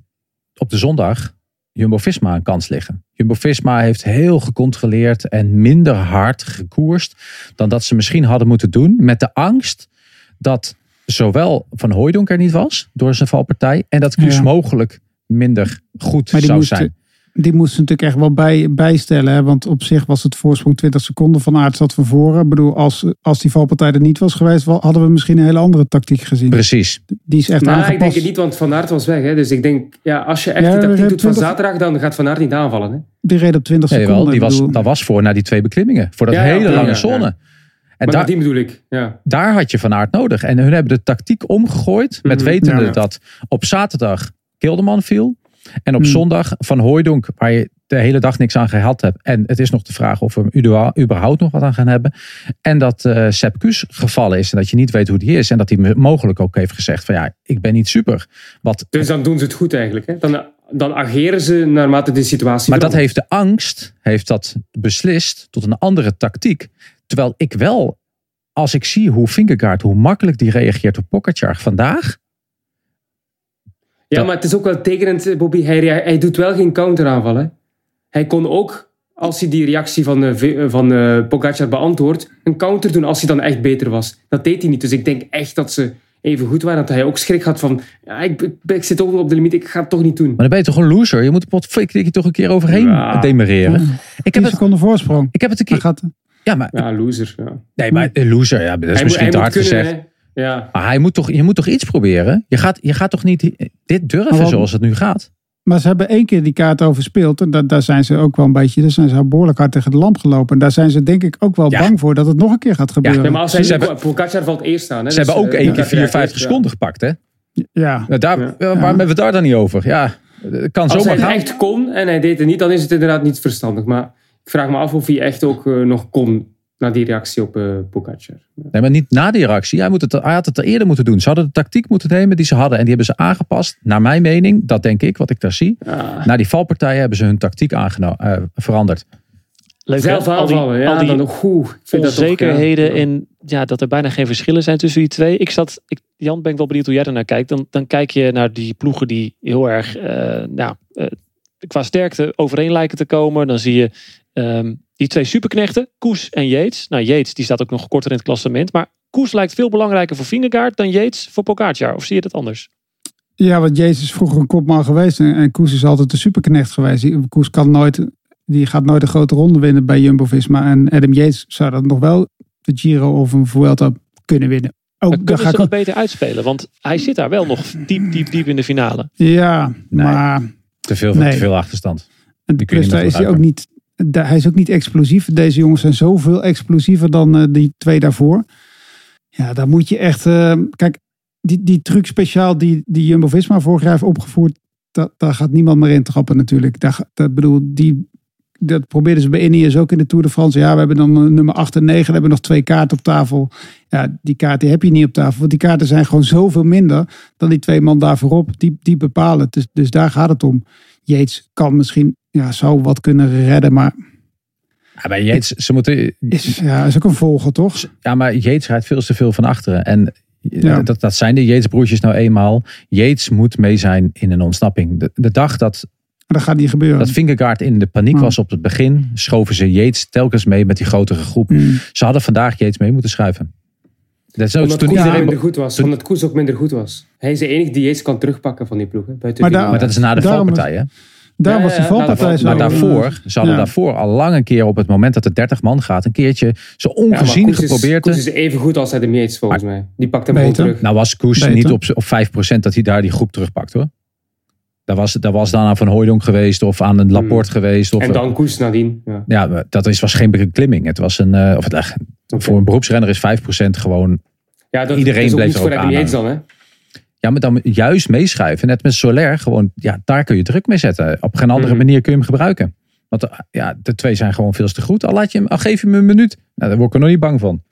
op de zondag Jumbo-Visma een kans liggen. Jumbo-Visma heeft heel gecontroleerd en minder hard gekoerst dan dat ze misschien hadden moeten doen. Met de angst dat zowel Van Hooijdonk er niet was door zijn valpartij. En dat Kuus Ja. mogelijk minder goed zou moest, zijn. Die moesten natuurlijk echt wel bij, bijstellen. Hè? Want op zich was het voorsprong 20 seconden van Aert zat van voren. Ik bedoel, als, als die valpartij er niet was geweest, hadden we misschien een hele andere tactiek gezien. Precies. Die is echt Nou, ik denk het niet, want Van Aert was weg. Hè? Dus ik denk, ja, als je echt Ja, die we tactiek doet van 20 zaterdag, dan gaat Van Aert niet aanvallen. Hè? Die reed op 20 Nee, seconden. wel, die was, dat was voor na die twee beklimmingen. Voor dat Ja, hele ja, lange ja, zone. ja. En Maar daar, die bedoel ik. Ja. daar had je Van Aert nodig. En hun hebben de tactiek omgegooid. Met Mhm, wetende ja. dat op zaterdag Kilderman viel. En op Mhm. zondag Van Hooijdonk, waar je de hele dag niks aan gehad hebt. En het is nog de vraag of we hem überhaupt nog wat aan gaan hebben. En dat eh Sepp Kuss gevallen is. En dat je niet weet hoe die is. En dat hij mogelijk ook heeft gezegd van ja, ik ben niet super. Wat, Dus dan doen ze het goed eigenlijk. Hè? Dan, dan ageren ze naarmate de situatie maar dat heeft de angst, heeft dat beslist tot een andere tactiek. Terwijl ik wel, als ik zie hoe Vingegaard, hoe makkelijk die reageert op Pogacar vandaag. Ja, Dat- maar het is ook wel tekenend, eh, Bobby. Hij, hij doet wel geen counteraanval. Hè? Hij kon ook, als hij die reactie van, eh, eh, van eh, Pogacar beantwoordt, een counter doen als hij dan echt beter was. Dat deed hij niet. Dus ik denk echt dat ze even goed waren. Dat hij ook schrik had van, ja, ik, ik, ik zit ook op de limiet, ik ga het toch niet doen. Maar dan ben je toch een loser? Je moet er potverdikke toch een keer overheen Ja. demereren. Ik heb, 10 het, seconden voorsprong. ik heb het een keer... gaat, Ja, maar, Ja, loser. Ja. nee, maar een loser, ja, dat is hij moet, misschien hij te moet hard kunnen, gezegd. hè. Ja. Maar hij moet toch, je moet toch iets proberen? Je gaat, je gaat toch niet dit durven zoals het nu gaat? maar ze hebben één keer die kaart overspeeld. En da- daar zijn ze ook wel een beetje. Daar zijn ze behoorlijk hard tegen de lamp gelopen. En daar zijn ze denk ik ook wel Ja. bang voor dat het nog een keer gaat gebeuren. Ja, maar als hij Ze hebben- Pogacar valt eerst aan. Hè, Ze dus, hebben ook eh, één keer Pogacar 54 reageert, ja. seconden gepakt, hè? ja. Nou, Daar, Ja. Waarom hebben we het daar dan niet over? Ja, het kan Als zomaar hij gaan. echt kon en hij deed het niet, dan is het inderdaad niet verstandig. Maar ik vraag me af of hij echt ook eh, nog kon na die reactie op eh Pogacar. Nee, maar niet na die reactie. Hij, moet het, hij had het er eerder moeten doen. Ze hadden de tactiek moeten nemen die ze hadden. En die hebben ze aangepast. Naar mijn mening, dat denk ik, wat ik daar zie. Ja. Na die valpartijen hebben ze hun tactiek aangeno- eh, veranderd. Leuk, Zelf hè? Al die- ja, al die dan nog goed. Onzekerheden ja. en ja, dat er bijna geen verschillen zijn tussen die twee. Ik zat, ik, Jan, ben ik wel benieuwd hoe jij ernaar kijkt. Dan, dan kijk je naar die ploegen die heel erg eh, nou, eh, qua sterkte overeen lijken te komen. Dan zie je ehm, die twee superknechten, Koes en Yates. Nou, Yates die staat ook nog korter in het klassement. Maar Koes lijkt veel belangrijker voor Vingegaard dan Yates voor Pogacar. Of zie je dat anders? Ja, want Jezus is vroeger een kopman geweest. En, Koes is altijd de superknecht geweest. Koes kan nooit, die gaat nooit een grote ronde winnen bij Jumbo-Visma. En Adam Yates zou dat nog wel de Giro of een Vuelta kunnen winnen. Ook, Dan daar kunnen ga ze ik beter uitspelen. Want hij zit daar wel nog diep, diep, diep in de finale. Ja, Nee. maar Te veel, Nee. te veel achterstand. en Die kun je plus daar is hij ook niet. Daar- Hij is ook niet explosief. Deze jongens zijn zoveel explosiever dan eh, die twee daarvoor. Ja, daar moet je echt. eh, kijk, die, die truc speciaal die, die Jumbo Visma vorig jaar heeft opgevoerd. Dat, daar gaat niemand meer in trappen natuurlijk. Daar, dat bedoel, die, dat probeerden ze bij Ineos ook in de Tour de France. Ja, we hebben dan eh, nummer 8 en 9. We hebben nog twee kaarten op tafel. Ja, die kaarten heb je niet op tafel. Want die kaarten zijn gewoon zoveel minder dan die twee man daar voorop. Die, die bepalen. Dus, dus daar gaat het om. Yates kan misschien, ja, zou wat kunnen redden. Maar Ja, maar Yates, ze moeten, is, ja, is ook een volger, toch? ja, maar Yates rijdt veel te veel van achteren. En Ja. dat, dat zijn de Yates broertjes nou eenmaal. Yates moet mee zijn in een ontsnapping. De, de dag dat, Dat gaat niet gebeuren. dat Vingegaard in de paniek Hmm. was op het begin, schoven ze Yates telkens mee met die grotere groep. Mm. Ze hadden vandaag Yates mee moeten schuiven. Dat is ook Omdat toen Koes iedereen. minder goed was. Omdat Koes ook minder goed was. Hij is de enige die Yates kan terugpakken van die ploeg. hè, Buiten Maar die daar- Maar dat is na de valpartij, hè? Daar Ja, was valpartij nou, zo. Maar daarvoor, ze hadden Ja. daarvoor al lang een keer op het moment dat er 30 man gaat, een keertje zo Ja, maar ongezien Koes is- geprobeerd Koes is even goed als hij de Yates volgens mij. Die pakt hem gewoon Beter. terug. Nou was Koes Beter. niet op, op 5% dat hij daar die groep terugpakt hoor. Daar was, daar was dan aan Van Hooydonk geweest of aan een Laporte geweest. Of, Hmm. En dan Koes nadien. Ja. Ja, dat is, was geen beklimming. Het was een, eh, of het, eh, Voor een beroepsrenner is 5% gewoon. Ja, dat Iedereen is ook bleef niet voor Yates dan, hè? Ja, maar dan juist meeschuiven. Net met Soler, gewoon, ja, daar kun je druk mee zetten. Op geen andere Mhm. manier kun je hem gebruiken. Want eh, ja, de twee zijn gewoon veel te goed. Al, laat je hem, al geef je hem een minuut. Nou, daar word ik er nog niet bang van.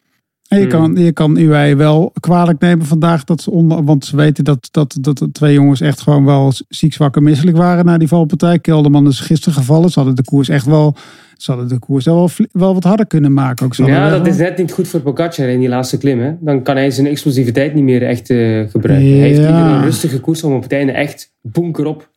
En je Hmm. kan, je kan UI wel kwalijk nemen vandaag. Dat ze onder, want ze weten dat, dat, dat de twee jongens echt gewoon wel ziek, zwak en misselijk waren na die valpartij. Kelderman is gisteren gevallen. Ze hadden de koers echt wel, ze hadden de koers wel, wel wat harder kunnen maken. Ook, Ja, wel- dat is net niet goed voor Pogacar in die laatste klim. Hè? Dan kan hij zijn explosiviteit niet meer echt eh, gebruiken. Hij heeft Ja. liever een rustige koers om op het einde echt bunker op.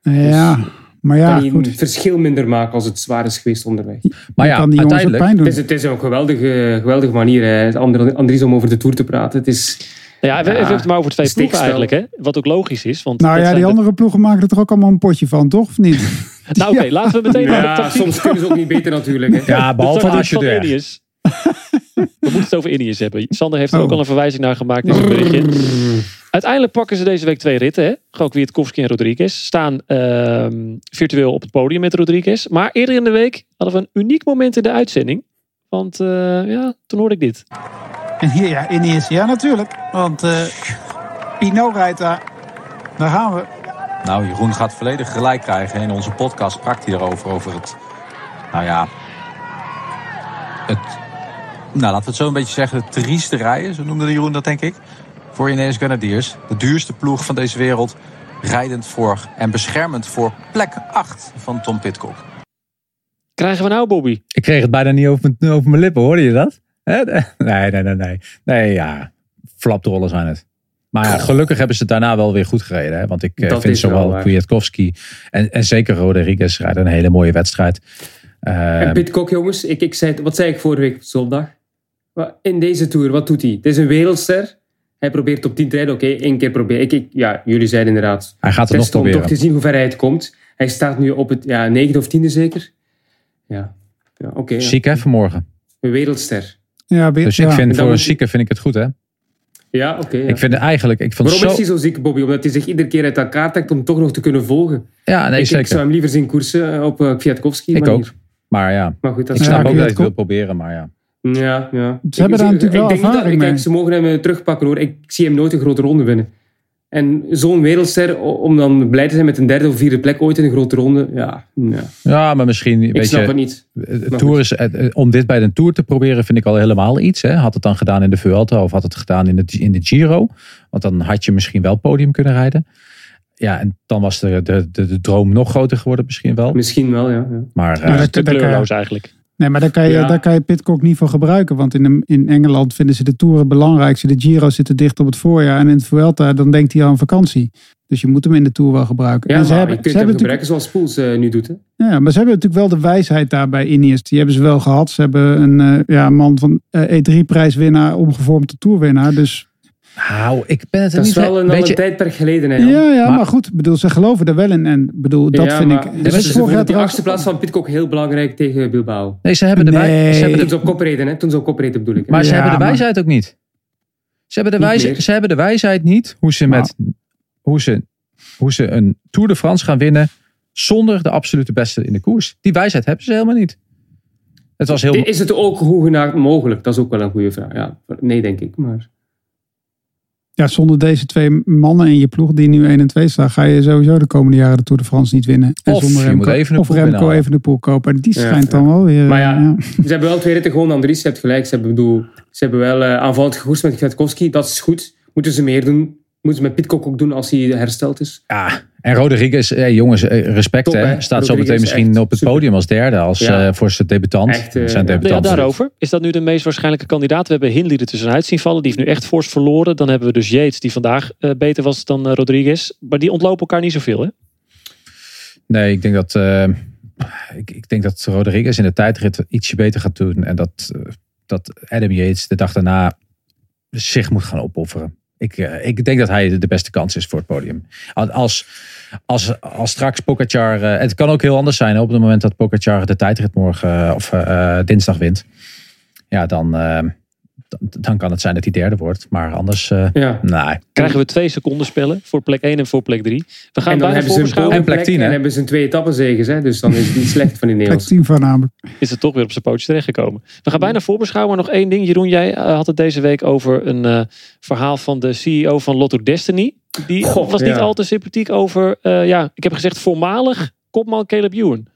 Ja, maar ja, kan hij goed. een verschil minder maken als het zwaar is geweest onderweg. Maar Je ja, kan die uiteindelijk. pijn doen. Het is, het is een geweldige, geweldige manier, hè, Andries, om over de Tour te praten. Het is, Ja, we, we hebben het maar over twee ploegen Stikspel. eigenlijk. Hè? Wat ook logisch is. Want Nou ja, die de- andere ploegen maken er toch ook allemaal een potje van, toch? Of niet? Nou oké, laten we meteen naar de ja, soms kunnen ze ook niet beter natuurlijk. Hè. Ja, behalve als je er. We moeten het over Ineos hebben. Sander heeft er Oh. ook al een verwijzing naar gemaakt in zijn berichtje. Uiteindelijk pakken ze deze week twee ritten. Hè? Gewoon Kwiatkowski en Rodriguez. Staan ehm, virtueel op het podium met Rodriguez. Maar eerder in de week hadden we een uniek moment in de uitzending. Want eh, ja, toen hoorde ik dit. En hier, ja, Ineos. Ja, natuurlijk. Want eh Pinot rijdt daar. Daar gaan we. Nou, Jeroen gaat volledig gelijk krijgen. In onze podcast sprak hij erover, over het... Nou ja... Het... Nou, laten we het zo een beetje zeggen. Het trieste rijden, zo noemde Jeroen dat denk ik. Voor Ineos Grenadiers. De duurste ploeg van deze wereld. Rijdend voor en beschermend voor plek 8 van Tom Pitcock. Krijgen we nou, Bobby? Ik kreeg het bijna niet over mijn, over mijn lippen, hoorde je dat? Hè? Nee, nee, nee, nee. Nee, ja. Flapdrollen zijn het. Maar ja, gelukkig hebben ze het daarna wel weer goed gereden. Hè? Want ik eh, Dat vind zowel. Kwiatkowski en, en zeker Rodriguez rijden een hele mooie wedstrijd. En Eh, Pitcock, jongens, ik, ik zei, wat zei ik vorige week op zondag? In deze Tour, wat doet hij? Het is een wereldster. Hij probeert op 10 te rijden. Oké, één keer proberen. Ik, ik, ja, jullie zeiden inderdaad. hij gaat het nog Testen om proberen. toch te zien hoe ver hij het komt. Hij staat nu op het ja, negende of tiende zeker. Ja, ja oké. ja. Ziek hè, vanmorgen. Een wereldster. Ja, be- Dus ja. ik vind voor een zieke vind ik het goed hè. Ja, oké. ja. Ik vind het eigenlijk, ik vond het Waarom zo... is hij zo ziek, Bobby? Omdat hij zich iedere keer uit elkaar trekt om toch nog te kunnen volgen. Ja, nee ik, ik zeker. zou hem liever zien koersen eh, op uh, Kwiatkowski. Ik manier. ook. Maar ja, Maar goed, dat ik Ja, snap ook dat Kwiatkowski- wil proberen, maar ja. Ja, ja. Ze hebben daar natuurlijk wel ik denk niet dat- ervaring kijk, mee. Ze mogen hem eh, terugpakken hoor. Ik zie hem nooit een grote ronde winnen. En zo'n wereldster, om dan blij te zijn met een derde of vierde plek ooit in een grote ronde. Ja, ja. Ja, maar misschien, ik weet snap je, het niet. Het Maar tour is, eh, eh, om dit bij de Tour te proberen vind ik al helemaal iets. Hè. Had het dan gedaan in de Vuelta of had het gedaan in de, in de Giro. Want dan had je misschien wel podium kunnen rijden. Ja, en dan was de, de, de, de droom nog groter geworden misschien wel. Misschien wel, ja. ja. Maar Ja, eh, dat- Te kleurloos eigenlijk. Nee, maar daar kan je, Ja. daar kan je Pitcock niet voor gebruiken. Want in, de- in Engeland vinden ze de Tour het belangrijkste. De Giro zitten dicht op het voorjaar. En in het Vuelta, dan denkt hij aan vakantie. Dus je moet hem in de Tour wel gebruiken. Ja, en ze hebben, je kunt ze hebben gebruiken zoals Poels eh, nu doet. Hè? ja, maar ze hebben natuurlijk wel de wijsheid daar bij Ineos. Die hebben ze wel gehad. Ze hebben een eh, ja, man van eh, E3-prijswinnaar omgevormd tot Tourwinnaar. Dus nou, ik ben het er Dat is niet wel een, weet een tijdperk geleden. Hè, ja, ja, maar, Maar- goed. Bedoel, ze geloven er wel in. En bedoel, dat Ja, vind maar- ik. Dus jaar die trouwens- achtste plaats van Pitcock heel belangrijk tegen Bilbao. Nee, ze hebben de, Nee. ze hebben Toen de, ze op kop reden, hè? Toen ze op kop reden bedoel ik. hè. maar ze hebben de maar- wijsheid ook niet. Ze hebben de, Niet ze hebben de wijsheid niet hoe ze, met, hoe, ze, hoe ze een Tour de France gaan winnen zonder de absolute beste in de koers. Die wijsheid hebben ze helemaal niet. Het was heel... Is het ook hoegenaamd mogelijk? Dat is ook wel een goede vraag. Ja, nee, denk ik. Maar Ja, zonder deze twee mannen in je ploeg die nu 1 en 2 staan, ga je sowieso de komende jaren de Tour de France niet winnen. En Of zonder je Remco, moet Evenepoel of Remco even de poel kopen. En die schijnt ja. dan wel weer. Maar ja, ja. ze hebben wel twee ritten gewonnen. Andries, je hebt gelijk. Ze hebben, bedoel, ze hebben wel uh, aanvallend gekoerst met Kwiatkowski. Dat is goed. Moeten ze meer doen. Moeten ze met Pitcock ook doen als hij hersteld is. Ja, en Rodriguez, eh, jongens, eh, respect Top, hè. hè? Staat zo meteen misschien op het super. podium als derde als, Ja. eh, voor zijn debutant. Echt, zijn ja. Ja, debutant. daarover. Is dat nu de meest waarschijnlijke kandidaat? We hebben Hindley er tussenuit zien vallen. Die heeft nu echt fors verloren. Dan hebben we dus Yates, die vandaag eh, beter was dan Rodriguez. Maar die ontlopen elkaar niet zoveel, hè? Nee, ik denk dat, eh, ik, ik denk dat Rodriguez in de tijdrit ietsje beter gaat doen. En dat, dat Adam Yates de dag daarna zich moet gaan opofferen. Ik, eh, ik denk dat hij de beste kans is voor het podium. Als, als, als straks Pogacar... eh, het kan ook heel anders zijn op het moment dat Pogacar de tijdrit morgen eh, of dinsdag wint. Ja, dan, dan, kan het zijn dat hij derde wordt. Maar anders, eh Ja. nee. Krijgen we twee seconden spellen voor plek 1 en voor plek 3. We gaan En dan bijna hebben ze een. En plek plek 10, hè? en hebben ze een twee etappenzeges. Hè? Dus dan is het niet slecht van die Plek Neos. 10 voornamelijk. Is het toch weer op zijn pootje terechtgekomen. We gaan bijna voorbeschouwen. Maar nog één ding. Jeroen, jij eh, had het deze week over een eh, verhaal van de CEO van Lotto Destiny. Die was niet ja. al te sympathiek over, eh, ja, ik heb gezegd voormalig kopman Caleb Ewan.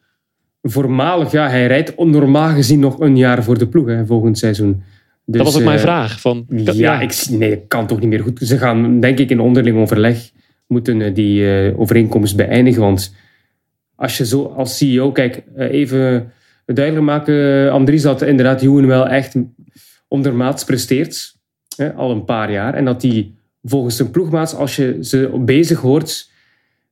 Voormalig, ja, hij rijdt normaal gezien nog een jaar voor de ploeg hè, volgend seizoen. Dus, dat was ook mijn eh, vraag. Van, Ja, ik, nee, dat kan toch niet meer goed. Ze gaan, denk ik, in onderling overleg moeten eh, die eh, overeenkomst beëindigen. Want als je zo als CEO, kijk, even duidelijk maken, Andries, dat inderdaad Joen wel echt ondermaats presteert. Hè, al een paar jaar. En dat die volgens zijn ploegmaats, als je ze bezig hoort,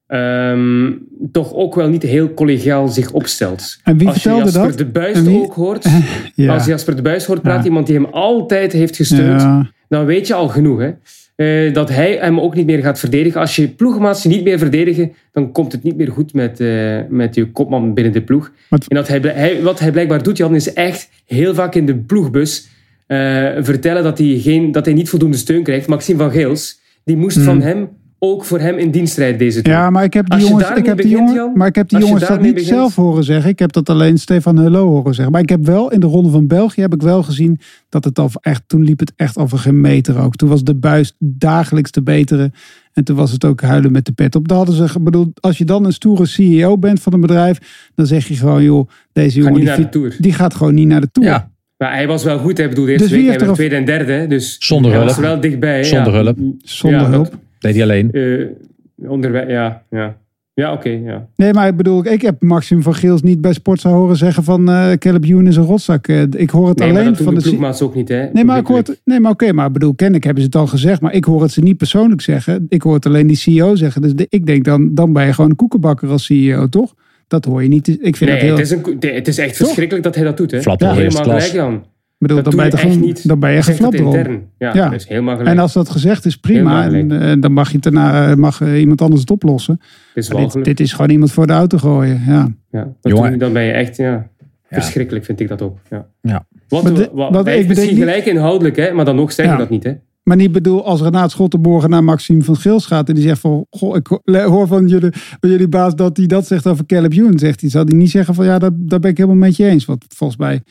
ehm, toch ook wel niet heel collegiaal zich opstelt. En wie als je Jasper dat? de wie- ook hoort, Ja. als Jasper de Buis hoort Ja. iemand die hem altijd heeft gesteund, Ja. dan weet je al genoeg. Hè? Eh, dat hij hem ook niet meer gaat verdedigen. Als je ploegmaats niet meer verdedigen, dan komt het niet meer goed met, eh, met je kopman binnen de ploeg. Wat- En dat hij, wat hij blijkbaar doet, Jan, is echt heel vaak in de ploegbus eh, vertellen dat hij, geen, dat hij niet voldoende steun krijgt. Maxime van Geels, die moest van hem ook voor hem in dienst rijden deze tour. Ja, maar ik heb die jongens, ik heb die jongen, maar ik heb die jongens dat niet begint- zelf horen zeggen. Ik heb dat alleen Stefan Hullo horen zeggen. Maar ik heb wel in de ronde van België heb ik wel gezien dat het al echt toen liep het echt over geen meter ook. Toen was de buis dagelijks te beteren en toen was het ook huilen met de pet op. Dan hadden ze, bedoel, als je dan een stoere CEO bent van een bedrijf, dan zeg je gewoon joh, deze jongen die, naar de fi- Tour. die gaat gewoon niet naar de tour. Ja, Maar hij was wel goed, hij bedoel, de eerste Dus week. Hij werd tweede en derde, dus Zonder hij hulp. was er wel dichtbij. Zonder ja. hulp. Zonder Ja, hulp. Deed hij alleen. Eh, onderweg, ja. Ja, ja oké, ja. Nee, maar ik bedoel, ik heb Maxim van Geels niet bij Sportza horen zeggen van eh Caleb Ewan is een rotzak. Eh, ik hoor het Nee, maar alleen dat van de ploegmaats ook niet, hè. Nee, maar ik hoor het, nee, maar oké, maar ik bedoel, kennelijk hebben ze het al gezegd, maar ik hoor het ze niet persoonlijk zeggen. Ik hoor het alleen die CEO zeggen. Dus de- ik denk dan, dan ben je gewoon een koekenbakker als CEO, toch? Dat hoor je niet. Ik vind Nee, dat heel. het is, een, het is echt Toch? verschrikkelijk dat hij dat doet, hè. Flappel Ja, helemaal gelijk dan. Bedoel, Dat dan doe ben je, echt gewoon, niet. dan ben je geflapt erom. Ja, Ja. dat is helemaal gelijk. En als dat gezegd is, prima. En, eh, dan mag je daarna eh, mag, eh, iemand anders het oplossen. Is dit, is gewoon iemand voor de auto gooien. Ja. Ja, dat Jongen. dan ben je echt, ja, Ja. verschrikkelijk vind ik dat ook. Ja. Ja. Wat, de- wat, wat ik misschien niet- gelijk inhoudelijk, hè, maar dan nog zeg je Ja. dat niet, hè. Maar niet bedoel, als Renaat Schottenborgen naar Maxime van Gils gaat en die zegt van, goh, ik hoor van jullie, van jullie baas dat hij dat zegt over Caleb Ewan, zegt hij, zal hij niet zeggen van, ja, daar, daar ben ik helemaal met je eens. Want volgens mij,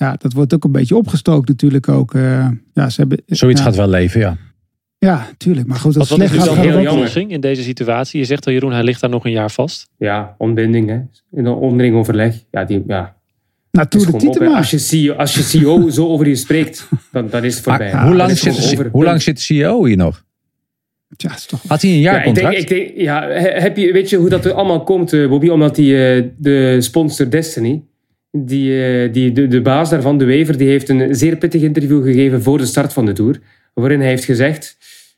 ja, dat wordt ook een beetje opgestookt natuurlijk ook. eh, ja, ze hebben, Zoiets ja, gaat wel leven, ja. Ja, tuurlijk. Maar goed, Wat, wat is slecht dan het ook- jammer. oplossing in deze situatie? Je zegt al, Jeroen, hij ligt daar nog een jaar vast. Ja, ontbinding, hè. In een onderling overleg. Ja, die, ja. Nou, is de als, je CEO, als je CEO zo over je spreekt, dan, dan is het voorbij. Maar hoe, lang is zit, de- over. hoe lang zit de CEO hier nog? Ja, is toch... Had hij een Ja, ik denk, ik denk, ja, he- heb je, weet je hoe dat er allemaal komt, eh, Bobby? Omdat die, eh, de sponsor Destiny, die, eh, die, de, de baas daarvan, de Wever, die heeft een zeer pittig interview gegeven voor de start van de Tour. Waarin hij heeft gezegd,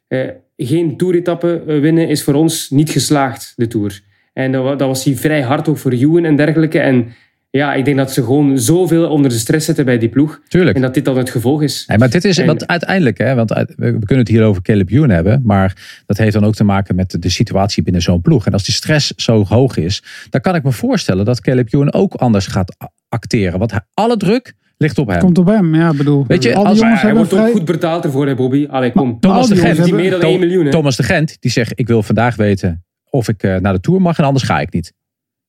eh, geen toeretappe eh, winnen is voor ons niet geslaagd, de Tour. En dat, dat was hij vrij hard ook voor Ewan en dergelijke. En ja, ik denk dat ze gewoon zoveel onder de stress zitten bij die ploeg. Tuurlijk. En dat dit dan het gevolg is. Nee, maar dit is En- want uiteindelijk, hè, want we kunnen het hier over Caleb Ewan hebben, maar dat heeft dan ook te maken met de, situatie binnen zo'n ploeg. En als die stress zo hoog is, dan kan ik me voorstellen dat Caleb Ewan ook anders gaat acteren. Want alle druk ligt op hem. Komt op hem, ja, bedoel. Weet je, al die als- Maar hij hebben wordt ook vrij... goed betaald ervoor, hè, Bobby? Allee, kom. Thomas al de Gent, die meer dan 1 miljoen, hè? Thomas de Gent, die zegt ik wil vandaag weten of ik eh, naar de Tour mag en anders ga ik niet.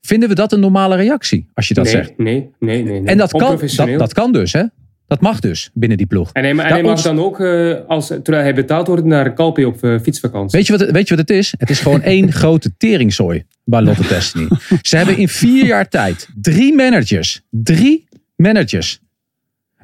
Vinden we dat een normale reactie als je dat nee, zegt? Nee, nee, nee. nee. En dat kan, dat, dat kan dus, hè? Dat mag dus binnen die ploeg. En hij, en Ja, hij mag dan ook, eh, als, terwijl hij betaald wordt, naar Calpe op eh, fietsvakantie. Weet je, wat het, weet je wat het is? Het is gewoon één grote teringzooi bij Lotte Destiny. Ze hebben in vier jaar tijd drie managers. Drie managers.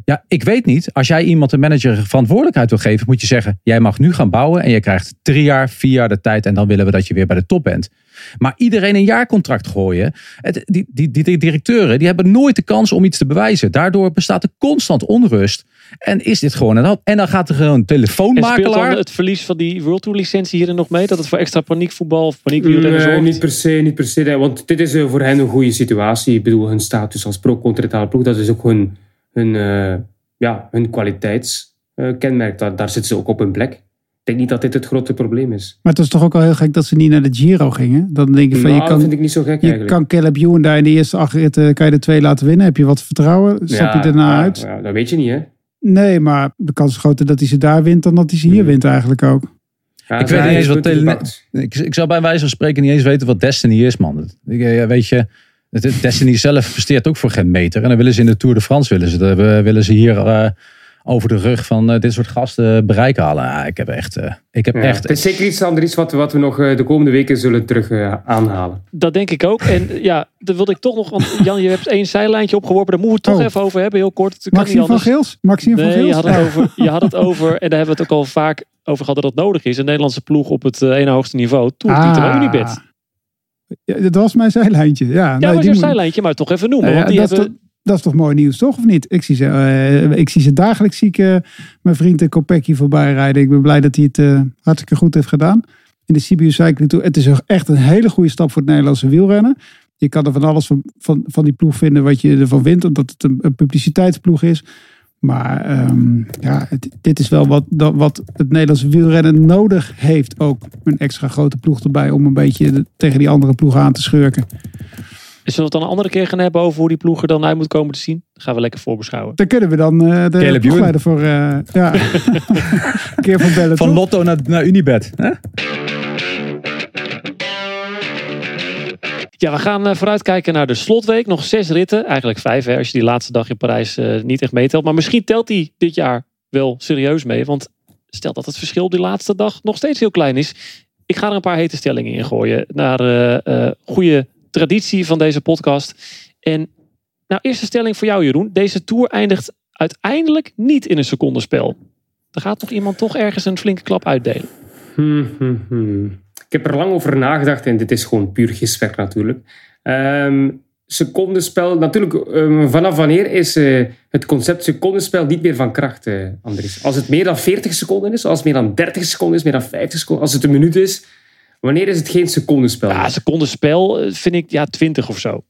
Ja, ik weet niet. Als jij iemand een manager verantwoordelijkheid wil geven, moet je zeggen: jij mag nu gaan bouwen en je krijgt drie jaar, vier jaar de tijd en dan willen we dat je weer bij de top bent. Maar iedereen een jaarcontract gooien. Het, die, die, die, die directeuren die hebben nooit de kans om iets te bewijzen. Daardoor bestaat er constant onrust. En is dit gewoon een hoop. En dan gaat er gewoon een En speelt telefoonmakelaar. dan het verlies van die World Tour licentie hierin nog mee? Dat het voor extra paniekvoetbal of paniekwielrennen Nee, niet per se, niet per se. Want dit is eh, voor hen een goede situatie. Ik bedoel, hun status als pro-continentale ploeg, dat is ook hun, hun, eh, ja, hun kwaliteitskenmerk. daar, daar zitten ze ook op hun plek. Ik denk niet dat dit het grote probleem is. Maar het is toch ook wel heel gek dat ze niet naar de Giro gingen. Dan denk je van, Nou, je dat vind kan, ik niet zo gek je eigenlijk. kan Caleb Ewan daar in de eerste acht ritten, kan je er twee laten winnen. Heb je wat vertrouwen? Stap je erna ja, uit? ja, dat weet je niet, hè? Nee, maar de kans is groter dat hij ze daar wint dan dat hij ze Hmm. hier wint eigenlijk ook. Ja, Ik weet niet eens wat tele-. Ik, ik zou bij wijze van spreken niet eens weten wat Destiny is, man. Ik, eh, weet je, Destiny zelf presteert ook voor geen meter. En dan willen ze in de Tour de France willen ze, dat- eh, willen ze hier eh, over de rug van eh, dit soort gasten bereik halen. Ja, ik heb echt, eh, ik heb Ja, echt. het is zeker iets, Andries, wat, wat we nog de komende weken zullen terug aanhalen. Dat denk ik ook. En ja, daar wilde ik toch nog... Want Jan, je hebt één zijlijntje opgeworpen. Daar moeten we het toch Oh. even over hebben. Heel kort. Maxime niet van. Geels? Maxime van Nee, je Geels? had, het over, je had het over, en daar hebben we het ook al vaak over gehad dat dat nodig is. Een Nederlandse ploeg op het ene hoogste niveau. Tourtitel Ah. Unibet. Ja, dat was mijn zijlijntje. Ja, Ja, nee, was die moet- zijlijntje, maar toch even noemen. Ja, want die dat, is hebben, toch, dat is toch mooi nieuws, toch? Of niet? Ik zie ze, eh, ik zie ze dagelijks zie ik, eh, mijn vriend de Kopecky voorbij rijden. Ik ben blij dat hij het eh, hartstikke goed heeft gedaan. In de Sibiu Cycling Tour. Het is echt een hele goede stap voor het Nederlandse wielrennen. Je kan er van alles van, van, van die ploeg vinden wat je ervan vindt. Omdat het een, een publiciteitsploeg is. Maar ehm, ja, het- dit is wel wat, dat, wat het Nederlandse wielrennen nodig heeft. Ook een extra grote ploeg erbij om een beetje de- tegen die andere ploeg aan te schurken. Zullen we het dan een andere keer gaan hebben over hoe die ploeg er dan uit moet komen te zien? Dan gaan we lekker voorbeschouwen. Dan kunnen we dan eh de Caleb ploegleider voor... eh ja, een keer van bellen, Van toch? Lotto naar, naar Unibet. Hè? Ja, we gaan eh, vooruitkijken naar de slotweek. Nog zes ritten. Eigenlijk vijf als je die laatste dag in Parijs eh, niet echt meetelt. Maar misschien telt die dit jaar wel serieus mee. Want stel dat het verschil op die laatste dag nog steeds heel klein is. Ik ga er een paar hete stellingen in gooien. Naar eh, goede traditie van deze podcast. En nou, eerste stelling voor jou Jeroen. Deze Tour eindigt uiteindelijk niet in een secondenspel. Er gaat toch iemand toch ergens een flinke klap uitdelen. Hmm, hmm, hmm. Ik heb er lang over nagedacht en dit is gewoon puur giswerk natuurlijk. Ehm secondenspel, natuurlijk, ehm, vanaf wanneer is eh, het concept secondenspel niet meer van kracht, eh, Andries? Als het meer dan 40 seconden is, als het meer dan 30 seconden is, meer dan 50 seconden, als het een minuut is, wanneer is het geen secondenspel? Ja, secondenspel eh, vind ik ja 20 of zo.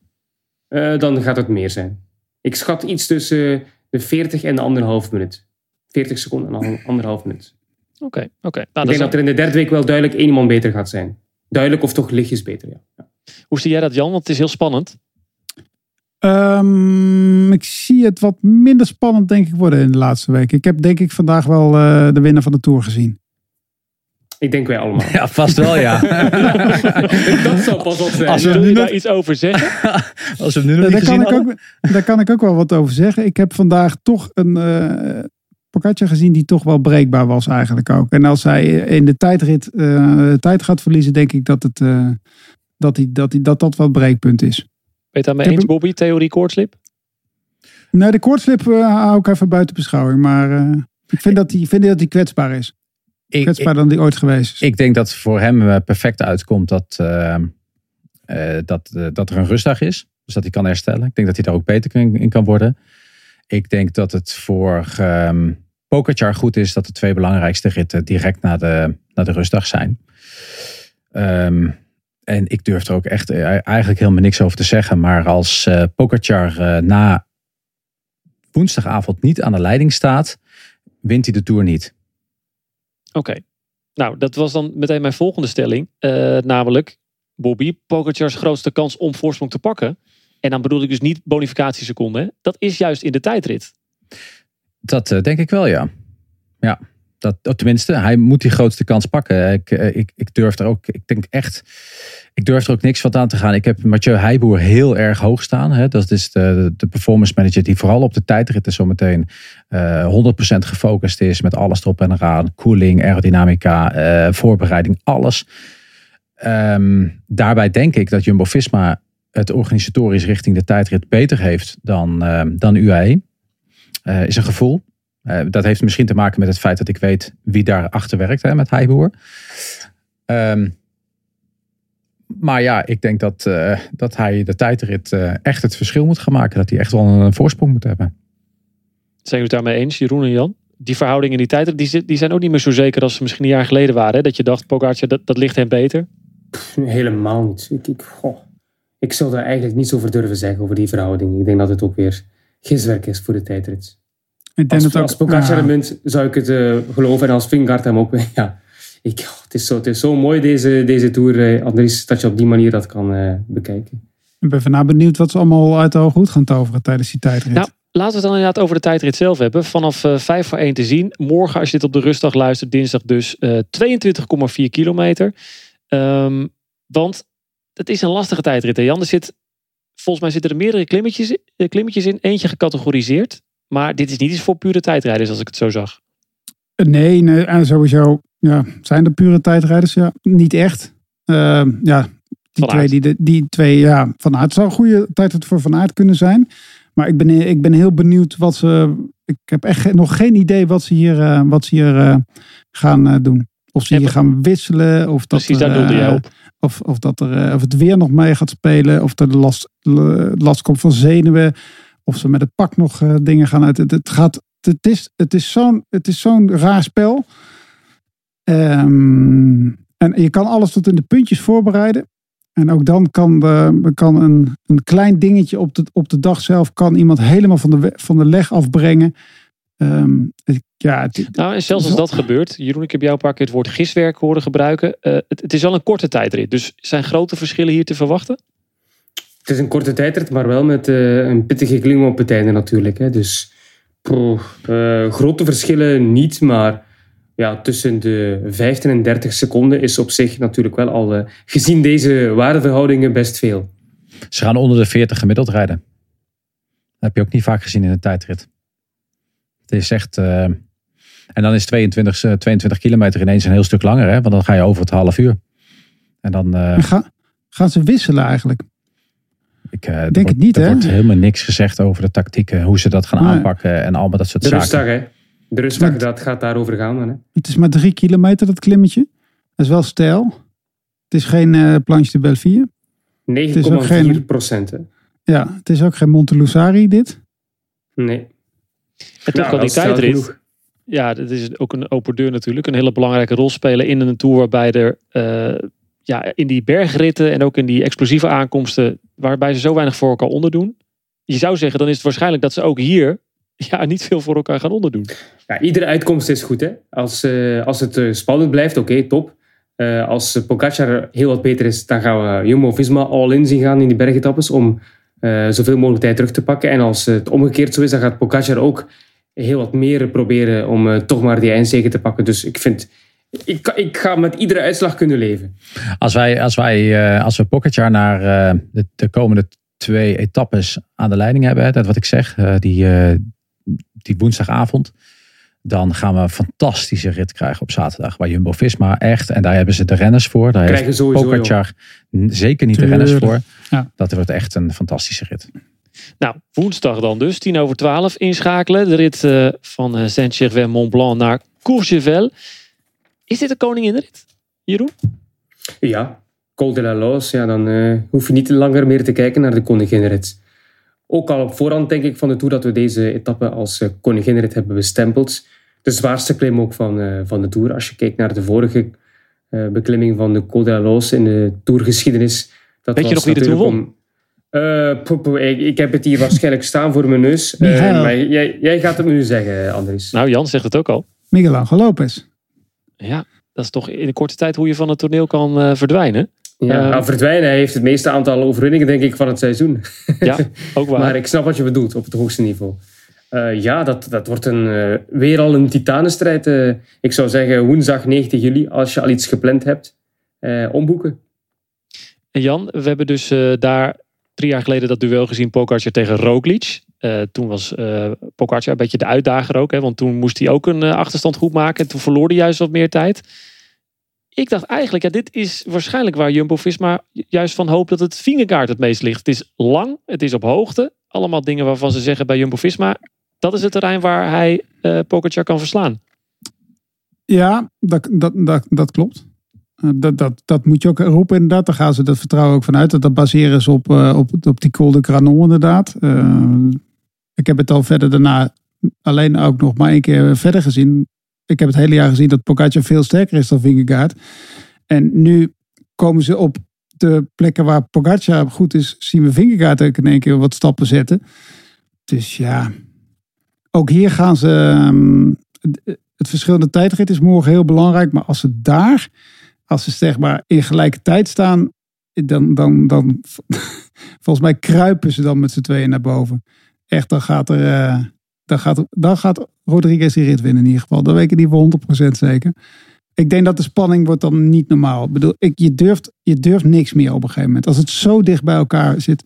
Dan gaat het meer zijn. Ik schat iets tussen de 40 en de anderhalf minuut. 40 seconden en anderhalf minuut. Oké, oké. Nou, Ik dat denk is dat er in de derde week wel duidelijk één iemand beter gaat zijn. Duidelijk of toch lichtjes beter, ja. ja. Hoe zie jij dat, Jan? Want het is heel spannend. Ehm, ik zie het wat minder spannend denk ik worden in de laatste week. Ik heb denk ik vandaag wel eh, de winnaar van de Tour gezien. Ik denk wij allemaal. Ja, vast wel ja. dat zou pas op zijn. Als we nu daar iets over zeggen? als we nu nog Ja, niet daar, kan gezien ik ook, daar kan ik ook wel wat over zeggen. Ik heb vandaag toch een uh, Pogacar gezien die toch wel breekbaar was eigenlijk ook. En als hij in de tijdrit uh, tijd gaat verliezen, denk ik dat, het, uh, dat, hij, dat, hij, dat dat wat breekpunt is. Ben je het daarmee eens, Bobby? Theorie koortslip? Nee, de koortslip uh, hou ik even buiten beschouwing. Maar ik vind dat hij, vind dat hij kwetsbaar is. Ik, kwetsbaar ik, dan die ooit geweest is. ik denk dat voor hem perfect uitkomt dat, dat, dat er een rustdag is. Dus dat hij kan herstellen. Ik denk dat hij daar ook beter in kan worden. Ik denk dat het voor um, goed is dat de twee belangrijkste ritten direct na de, na de rustdag zijn. Um, en ik durf er ook echt eh, eigenlijk helemaal niks over te zeggen. Maar als uh, na woensdagavond niet aan de leiding staat, wint hij de Tour niet. Oké. Nou, dat was dan meteen mijn volgende stelling. Namelijk, Bobby, Pogacar's grootste kans om voorsprong te pakken. En dan bedoel ik dus niet bonificatieseconden. Dat is juist in de tijdrit. Dat uh, denk ik wel, ja. Ja, dat, tenminste, hij moet die grootste kans pakken. Ik, eh, ik, ik durf er ook, ik denk echt, ik durf er ook niks van aan te gaan. Ik heb Mathieu Heijboer heel erg hoog staan. Hè. Dat is de, de performance manager die vooral op de tijdritten zometeen uh, 100% gefocust is. Met alles erop en eraan. Koeling, aerodynamica, voorbereiding, alles. Um, daarbij denk ik dat Jumbo-Visma het organisatorisch richting de tijdrit beter heeft dan, uh, dan UAE. Uh, is een gevoel. Uh, dat heeft misschien te maken met het feit dat ik weet wie daar achter werkt hè, met Heiboer. Um, maar ja, ik denk dat, uh, dat hij de tijdrit uh, echt het verschil moet gaan maken. Dat hij echt wel een voorsprong moet hebben. Zijn jullie het daarmee eens, Jeroen en Jan? Die verhoudingen in die tijdrit, die, die zijn ook niet meer zo zeker als ze misschien een jaar geleden waren. Hè? Dat je dacht, Pogacar, dat, dat ligt hem beter. Pff, helemaal niet. Ik, ik, goh, ik zou daar eigenlijk niets over durven zeggen, over die verhouding. Ik denk dat het ook weer giswerk is voor de tijdrit. Ik denk Als, dat ook, als ja. zou ik het eh, geloven. En als Vingegaard hem ook... Ja, ik, oh, het, is zo, het is zo mooi deze, deze Tour, eh, Andries, dat je op die manier dat kan eh, bekijken. Ik ben vandaag benieuwd wat ze allemaal uit de ogen goed gaan toveren tijdens die tijdrit. Nou, laten we het dan inderdaad over de tijdrit zelf hebben. Vanaf eh 5 voor 1 te zien. Morgen, als je dit op de rustdag luistert, dinsdag dus eh 22,4 kilometer. Ehm, want het is een lastige tijdrit. Hè Jan, er zit, volgens mij zitten er meerdere klimmetjes, eh, klimmetjes in. Eentje gecategoriseerd. Maar dit is niet iets voor pure tijdrijders, als ik het zo zag. Nee, nee en sowieso ja, zijn er pure tijdrijders? Ja, niet echt. Ja, die twee, die, die twee, ja, Van Aert zou een goede tijdrit voor Van Aert kunnen zijn. Maar ik ben, ik ben heel benieuwd wat ze. Ik heb echt nog geen idee wat ze hier, eh, wat ze hier eh, gaan eh, doen. Of ze hier gaan wisselen. Of dat Precies, daar doelde jij eh, op. Of, of, dat er, eh, of het weer nog mee gaat spelen. Of er last, l- last komt van zenuwen. Of ze met het pak nog eh, dingen gaan uit. Het, het, gaat, het is, het is zo'n raar spel. Ehm, en je kan alles tot in de puntjes voorbereiden. En ook dan kan, de, kan een, een klein dingetje op de, op de dag zelf... kan iemand helemaal van de, van de leg afbrengen. Ehm, ja, het, Nou, en zelfs als dat gebeurt, Jeroen, ik heb jou een paar keer het woord giswerk horen gebruiken. Eh, het, het is wel een korte tijdrit. Dus zijn grote verschillen hier te verwachten? Het is een korte tijdrit, maar wel met eh, een pittige klim op het einde natuurlijk. Hè. Dus eh, grote verschillen niet, maar ja, tussen de 15 en 30 seconden is op zich natuurlijk wel al, eh, gezien deze waardeverhoudingen, best veel. Ze gaan onder de 40 gemiddeld rijden. Dat heb je ook niet vaak gezien in een tijdrit. Het is echt... eh, en dan is 22, eh, 22 kilometer ineens een heel stuk langer. Hè? Want dan ga je over het half uur. En dan... eh, ga, gaan ze wisselen eigenlijk? ik, eh, er Denk wordt- het niet, er hè? wordt helemaal niks gezegd over de tactieken. Hoe ze dat gaan Nee. aanpakken en allemaal dat soort De zaken. rustdag, hè. De rustdag, dat gaat daarover gaan dan, hè. Het is maar drie kilometer dat klimmetje. Dat is wel stijl. Het is geen eh planche de Belleville. 9,4 geen- procent. Ja, het is ook geen Montelusari dit. Nee. En toch Nou, kan die tijdrit, ja, dat is ook een open deur natuurlijk. Een hele belangrijke rol spelen in een tour waarbij er eh, ja, in die bergritten en ook in die explosieve aankomsten, waarbij ze zo weinig voor elkaar onderdoen. Je zou zeggen, dan is het waarschijnlijk dat ze ook hier ja, niet veel voor elkaar gaan onderdoen. Ja, iedere uitkomst is goed. Hè? Als, eh, als het eh, spannend blijft, oké, top. Eh, als Pogacar heel wat beter is, dan gaan we Jumbo-Visma all-in zien gaan in die bergetappes om zoveel mogelijk tijd terug te pakken. En als het omgekeerd zo is, dan gaat Pogacar ook heel wat meer proberen om eh, toch maar die eindzege te pakken. Dus ik vind, ik, ik ga met iedere uitslag kunnen leven. Als, wij, als, wij, eh, als we Pogacar naar eh, de, de komende twee etappes aan de leiding hebben, dat wat ik zeg, eh, die, eh, die woensdagavond, dan gaan we een fantastische rit krijgen op zaterdag. Bij Jumbo-Visma echt, en daar hebben ze de renners voor. Daar Krijgen heeft sowieso, Pogacar zeker niet de renners voor. Ja. Dat wordt echt een fantastische rit. Nou, woensdag dan dus, tien over twaalf inschakelen. De rit eh, van eh, Saint-Gervais-Mont-Blanc naar Courchevel. Is dit een koninginrit, Jeroen? Ja, Col de la Loos, ja, dan eh, hoef je niet langer meer te kijken naar de koninginrit. Ook al op voorhand denk ik van de Tour dat we deze etappe als eh, koninginrit hebben bestempeld. De zwaarste klim ook van, eh, van de Tour. Als je kijkt naar de vorige eh, beklimming van de Col de la Loos in de Tourgeschiedenis. Dat Weet je was nog wie de Tour Eh, poep, poep, ik, ik heb het hier waarschijnlijk staan voor mijn neus. Maar jij, jij gaat het me nu zeggen, Andries. Nou, Jan zegt het ook al. Miguel Angel Lopez. Ja, dat is toch in een korte tijd hoe je van het toneel kan verdwijnen. Ja, nou, verdwijnen. Hij heeft het meeste aantal overwinningen, denk ik, van het seizoen. Ja, ook waar. Maar ik snap wat je bedoelt op het hoogste niveau. Eh, ja, dat, dat wordt een, eh, weer al een titanenstrijd. ik zou zeggen woensdag 19 juli, als je al iets gepland hebt, omboeken. En Jan, we hebben dus daar drie jaar geleden dat duel gezien Pogacar tegen Roglic. Toen was Pogacar een beetje de uitdager ook. Hè, want toen moest hij ook een achterstand goed maken. En toen verloor hij juist wat meer tijd. Ik dacht eigenlijk, ja, dit is waarschijnlijk waar Jumbo-Visma juist van hoopt dat het vingerkaart het meest ligt. Het is lang, het is op hoogte. Allemaal dingen waarvan ze zeggen bij Jumbo-Visma... dat is het terrein waar hij Pogacar kan verslaan. Ja, dat, dat, dat, klopt. Eh, Dat, dat, dat moet je ook roepen inderdaad. Daar gaan ze dat vertrouwen ook vanuit. Dat, dat baseren ze op, eh, op, op die Col de inderdaad. Ik heb het al verder daarna alleen ook nog maar één keer verder gezien. Ik heb het hele jaar gezien dat Pogacar veel sterker is dan Vingegaard. En nu komen ze op de plekken waar Pogacar goed is, zien we Vingegaard ook in één keer wat stappen zetten. Dus ja, ook hier gaan ze. ehm, het verschil in de tijdrit is morgen heel belangrijk. Maar als ze daar, als ze zeg maar in gelijke tijd staan, dan, dan, dan volgens mij kruipen ze dan met z'n tweeën naar boven. Echt, dan gaat er. eh, dan gaat, dan gaat Rodriguez die rit winnen in ieder geval. Dat weet ik niet voor 100% zeker. Ik denk dat de spanning wordt dan niet normaal. Ik bedoel, ik, je, durft, je durft niks meer op een gegeven moment. Als het zo dicht bij elkaar zit,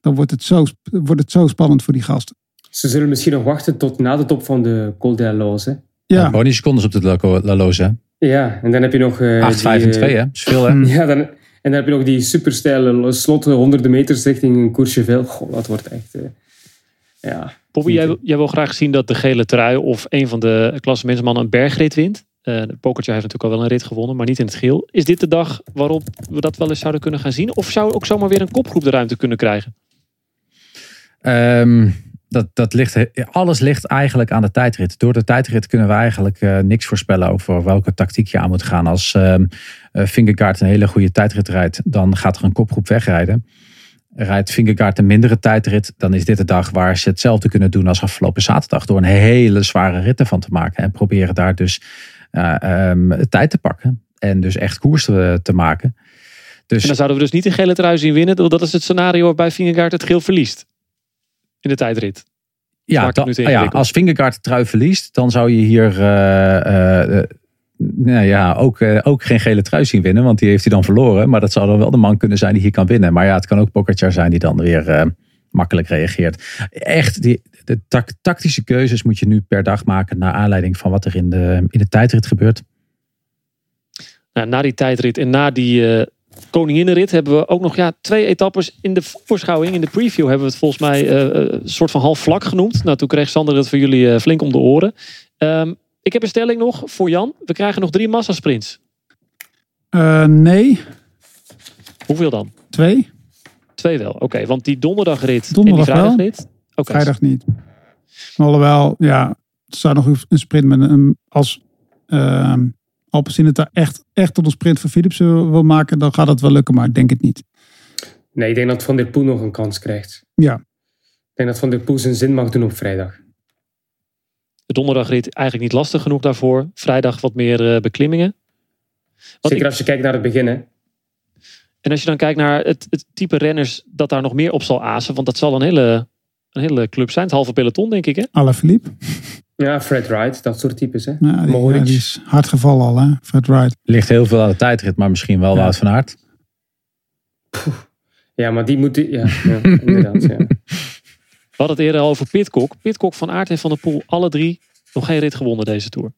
dan wordt het zo, wordt het zo spannend voor die gasten. Ze zullen misschien nog wachten tot na de top van de Col de la Loze. Ja, Gewoon die secondes op de La- La Loze. hè? Ja, en dan heb je nog... eh, 8, 5 en die, 2, eh, hè? Dat is veel, hè? Ja, dan, en dan heb je nog die supersteile slot, honderden meters richting Courchevel. Goh, dat wordt echt... eh, ja. Bobby, jij, wil- jij wil graag zien dat de gele trui of een van de klassementsmannen een bergrit wint. De Pokertje heeft natuurlijk al wel een rit gewonnen, maar niet in het geel. Is dit de dag waarop we dat wel eens zouden kunnen gaan zien? Of zou ook zomaar weer een kopgroep de ruimte kunnen krijgen? Ehm, dat, dat ligt, alles ligt eigenlijk aan de tijdrit. Door de tijdrit kunnen we eigenlijk eh, niks voorspellen over welke tactiek je aan moet gaan. Als Vingegaard een hele goede tijdrit rijdt, dan gaat er een kopgroep wegrijden. Rijdt Vingegaard een mindere tijdrit, dan is dit de dag waar ze hetzelfde kunnen doen als afgelopen zaterdag. Door een hele zware rit ervan te maken. En proberen daar dus ehm, tijd te pakken. En dus echt koers te, te maken. Dus En dan zouden we dus niet een gele trui zien winnen. want Dat is het scenario waarbij Vingegaard het geel verliest. In de tijdrit. Ja, da- ja, als Vingegaard de trui verliest, dan zou je hier eh, eh, nou ja, ook, eh, ook geen gele trui zien winnen. Want die heeft hij dan verloren. Maar dat zou dan wel de man kunnen zijn die hier kan winnen. Maar ja, het kan ook Pogacar zijn die dan weer eh, makkelijk reageert. Echt, die, de tactische keuzes moet je nu per dag maken... naar aanleiding van wat er in de, in de tijdrit gebeurt. Nou, na die tijdrit en na die eh koninginnenrit hebben we ook nog ja, twee etappes in de voorschouwing. In de preview hebben we het volgens mij een soort van half vlak genoemd. Nou, toen kreeg Sander het voor jullie flink om de oren. Ehm, ik heb een stelling nog voor Jan. We krijgen nog drie massasprints. Eh, nee, Hoeveel dan? twee. Twee wel. Oké, want die donderdagrit Donderdag en die wel. vrijdagrit. Oké, Vrijdag niet. Alhoewel, ja, het zou nog een sprint met een, als ehm Alpecin het daar echt, echt tot een sprint voor Philipsen wil maken, dan gaat dat wel lukken, maar ik denk het niet. Nee, ik denk dat Van der Poel nog een kans krijgt. Ja, Ik denk dat Van der Poel zijn zin mag doen op vrijdag. De donderdagrit eigenlijk niet lastig genoeg daarvoor. Vrijdag wat meer eh, beklimmingen. Wat Zeker ik- als je kijkt naar het begin. Hè. En als je dan kijkt naar het, het type renners dat daar nog meer op zal azen. Want dat zal een hele, een hele club zijn. Het halve peloton denk ik hè. Alaphilippe. Ja, Fred Wright, dat soort types. Hè. Ja, die, Mohoric. ja, die is hard gevallen al, hè? Fred Wright. Ligt heel veel aan de tijdrit, maar misschien wel Ja. Wout van Aert. Ja, maar die moeten... Ja, ja inderdaad. Ja. We hadden het eerder al over Pitcock. Pitcock, Van Aert en Van der Poel. Alle drie nog geen rit gewonnen deze Tour.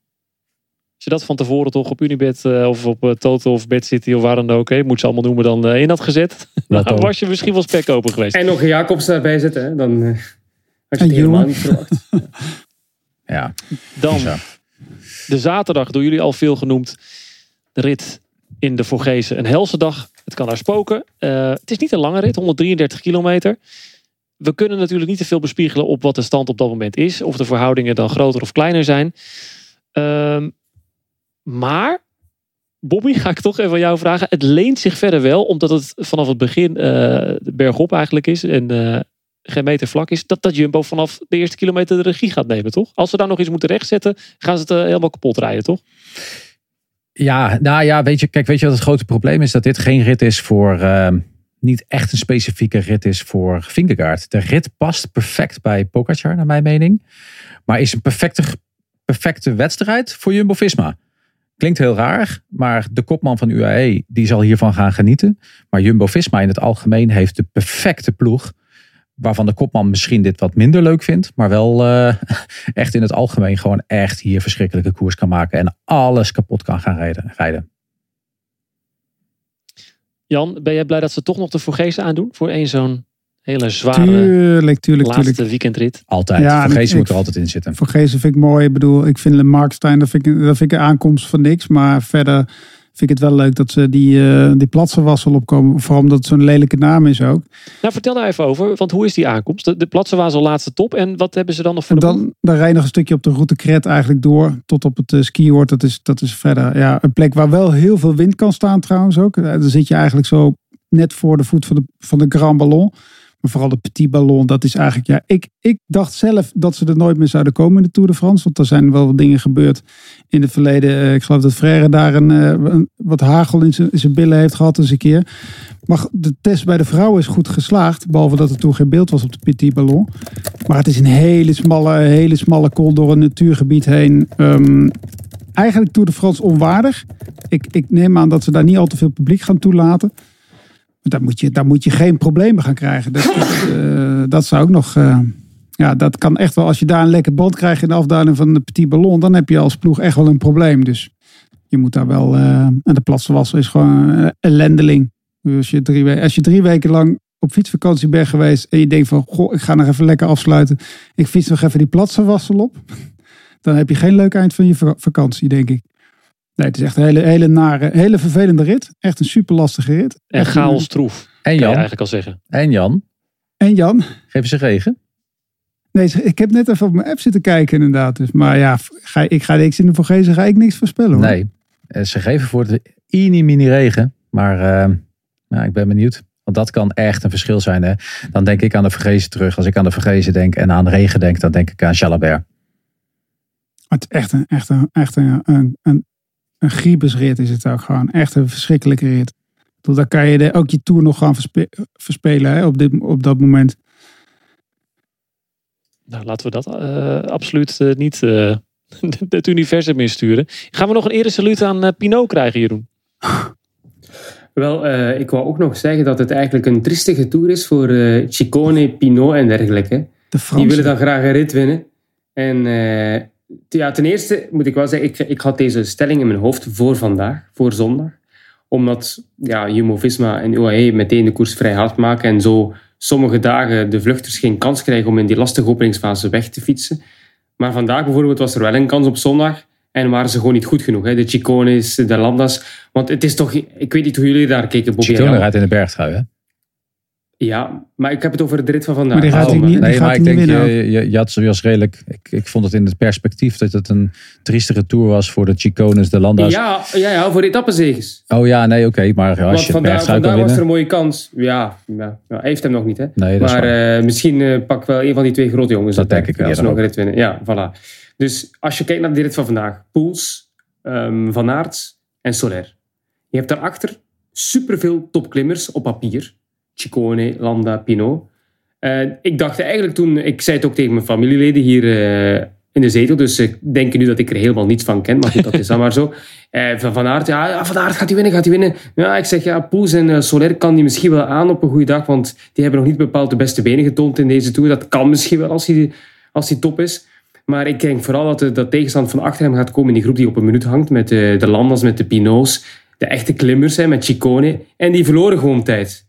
Als je dat van tevoren toch op Unibet eh, of op eh, Toto of Bad City of waar dan ook. hè, moet ze allemaal noemen dan eh, in had gezet. Dan was je misschien wel spekkoper geweest. En nog een Jacobs daarbij zitten. Hè. Dan had je het helemaal niet verwacht. Ja, Dan de zaterdag, door jullie al veel genoemd. De rit in de Vorgezen. Een helse dag. Het kan daar spoken. Eh, het is niet een lange rit, 133 kilometer. We kunnen natuurlijk niet te veel bespiegelen op wat de stand op dat moment is. Of de verhoudingen dan groter of kleiner zijn. Ehm, maar, Bobby, ga ik toch even aan jou vragen. Het leent zich verder wel, omdat het vanaf het begin eh, bergop eigenlijk is. En eh, geen meter vlak is. Dat, dat Jumbo vanaf de eerste kilometer de regie gaat nemen, toch? Als ze daar nog iets moeten rechtzetten, gaan ze het eh, helemaal kapot rijden, toch? Ja, nou ja, weet je, kijk, weet je wat het grote probleem is? Dat dit geen rit is voor, ehm, niet echt een specifieke rit is voor Vingegaard. De rit past perfect bij Pogacar, naar mijn mening. Maar is een perfecte, perfecte wedstrijd voor Jumbo-Visma. Klinkt heel raar, maar de kopman van UAE, die zal hiervan gaan genieten. Maar Jumbo-Visma in het algemeen heeft de perfecte ploeg. Waarvan de kopman misschien dit wat minder leuk vindt. Maar wel eh, echt in het algemeen gewoon echt hier verschrikkelijke koers kan maken. En alles kapot kan gaan rijden. Jan, ben jij blij dat ze toch nog de Vorgezen aandoen? Voor één zo'n hele zware Tuurlijk, tuurlijk, laatste tuurlijk. weekendrit. Altijd. Ja, moet er altijd in zitten. Voor Gezen vind ik mooi. Ik bedoel, ik vind Le Markstein, dat vind ik, dat vind ik een aankomst van niks. Maar verder vind ik het wel leuk dat ze die, eh die platsenwassel opkomen. Vooral omdat het zo'n lelijke naam is ook. Nou, vertel daar even over, want hoe is die aankomst? De, de laatste top en wat hebben ze dan nog voor En de dan, dan rij je nog een stukje op de route Kret eigenlijk door. Tot op het uh, skioord. Dat is, dat is verder ja, een plek waar wel heel veel wind kan staan trouwens ook. Eh, Dan zit je eigenlijk zo net voor de voet van de, van de Grand Ballon. Vooral de Petit Ballon, dat is eigenlijk, ja, ik, ik dacht zelf dat ze er nooit meer zouden komen in de Tour de France. Want er zijn wel wat dingen gebeurd in het verleden. Eh, Ik geloof dat Frère daar een, eh, een- wat hagel in zijn, in zijn billen heeft gehad eens een keer. Maar de test bij de vrouwen is goed geslaagd. Behalve dat er toen geen beeld was op de Petit Ballon. Maar het is een hele smalle, hele smalle kol door een natuurgebied heen. Ehm, eigenlijk Tour de France onwaardig. Ik, ik neem aan dat ze daar niet al te veel publiek gaan toelaten. Daar moet je, daar moet je geen problemen gaan krijgen. Dat, dat, eh, dat zou ook nog. eh, ja, dat kan echt wel. Als je daar een lekker band krijgt in de afdaling van de Petit Ballon. dan heb je als ploeg echt wel een probleem. Dus je moet daar wel. eh, en de platswasser is gewoon een ellendeling. Dus Als je, drie, als je drie weken lang op fietsvakantie bent geweest. en je denkt van. Goh, ik ga nog even lekker afsluiten. Ik fiets nog even die platsenwassel op. dan heb je geen leuk eind van je vak- vakantie, denk ik. Nee, het is echt een hele, hele nare, hele vervelende rit. Echt een super lastige rit. En chaos troef, En kan je Jan? eigenlijk al zeggen. En Jan? En Jan? Geven ze regen? Nee, ik heb net even op mijn app zitten kijken inderdaad. Dus, maar ja, ga, ik ga niks in de Vorgezen, ga ik niks voorspellen hoor. Nee. Eh, Ze geven voor de mini regen. Maar eh, ja, ik ben benieuwd. Want dat kan echt een verschil zijn. Hè? Dan denk ik aan de Vergezen terug. Als ik aan de Vergezen denk en aan regen denk, dan denk ik aan Jalabert. Het is echt een, echt een, echt een, een, een, een griebesrit is het ook gewoon. Echt een verschrikkelijke rit. Bedoel, Daar kan je de, ook je Tour nog gaan verspe- verspelen hè, op, dit, op dat moment. Nou, laten we dat eh, absoluut eh, niet eh, het universum insturen. Gaan we nog een ere saluut aan eh, Pinot krijgen, Jeroen? Wel, eh, ik wou ook nog zeggen dat het eigenlijk een triestige tour is voor eh Ciccone, Pinot en dergelijke. De Die Fransen. willen dan graag een rit winnen. En eh, ja, ten eerste moet ik wel zeggen, ik, ik had deze stelling in mijn hoofd voor vandaag, voor zondag. Omdat ja, Jumbo-Visma en UAE meteen de koers vrij hard maken en zo sommige dagen de vluchters geen kans krijgen om in die lastige openingsfase weg te fietsen. Maar vandaag bijvoorbeeld was er wel een kans op zondag en waren ze gewoon niet goed genoeg. Hè? De Cicones, de Landas. Want het is toch, ik weet niet hoe jullie daar keken, Bobby. en Chicone rijdt in de bergtrui, hè? Ja, maar ik heb het over de rit van vandaag. Maar die gaat Oh, hij niet, die nee, gaat maar ik niet denk, winnen. je, je, je had zoals redelijk... Ik, ik vond het in het perspectief dat het een triestere tour was voor de Chicones, de Landa's. Ja, ja, ja, voor etappenzegers. Oh ja, nee, oké. maar als Want je het vandaag, vandaag was er een mooie kans. Ja, ja, hij heeft hem nog niet, hè? Nee, dat is maar eh, misschien eh, pak wel een van die twee grote jongens. Dat denk ik Als ze eerder nog een rit winnen. Ja, voilà. Dus als je kijkt naar de rit van vandaag. Poels, ehm, Van Aert en Soler. Je hebt daarachter superveel topklimmers op papier. Ciccone, Landa, Pinot. Eh, ik dacht eigenlijk toen... Ik zei het ook tegen mijn familieleden hier eh, in de zetel. Dus ze denken nu dat ik er helemaal niets van ken. Maar goed, dat is dan maar zo. Eh, van Aert, ja, Van Aert gaat hij winnen, gaat hij winnen. Ja, ik zeg, ja, Poels en Soler kan die misschien wel aan op een goede dag. Want die hebben nog niet bepaald de beste benen getoond in deze Tour. Dat kan misschien wel als hij, als hij top is. Maar ik denk vooral dat de, dat tegenstand van achter hem gaat komen in die groep die op een minuut hangt. Met de, de Landas, met de Pino's. De echte klimmers, hè, met Ciccone. En die verloren gewoon tijd.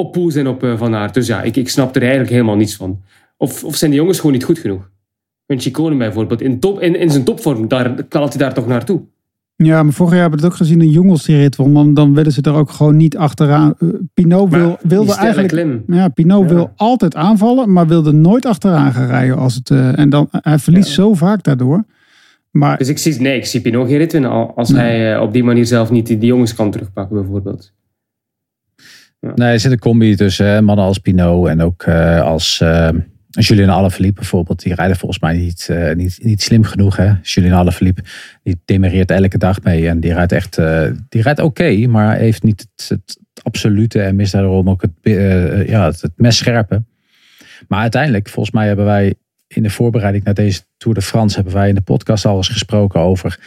Op Poels en op eh, Van Aert. Dus ja, ik, ik snap er eigenlijk helemaal niets van. Of, of zijn die jongens gewoon niet goed genoeg? Een Ciccone bijvoorbeeld. In, top, in, in zijn topvorm, daar knalt hij daar toch naartoe. Ja, maar vorig jaar hebben we het ook gezien in Jongels die rit won. Want dan willen ze er ook gewoon niet achteraan. Eh, Pinot wil, wilde eigenlijk... klim. Ja, Pinot Ja. wil altijd aanvallen, maar wilde nooit achteraan gaan rijden. Als het, eh, en dan, hij verliest Ja. zo vaak daardoor. Maar Dus ik zie, nee, ik zie Pinot geen rit winnen al- als Nee. hij op die manier zelf niet die, die jongens kan terugpakken bijvoorbeeld. Nee, er zit een combi tussen hè, mannen als Pinot en ook eh, als eh Julien Alaphilippe bijvoorbeeld. Die rijden volgens mij niet, eh, niet, niet slim genoeg. Hè? Julien Alaphilippe die demereert elke dag mee en die rijdt echt die rijdt oké, maar heeft niet het, absolute en mist daarom ook het, ja, het, mes scherpe. Maar uiteindelijk, volgens mij hebben wij in de voorbereiding naar deze Tour de France hebben wij in de podcast al eens gesproken over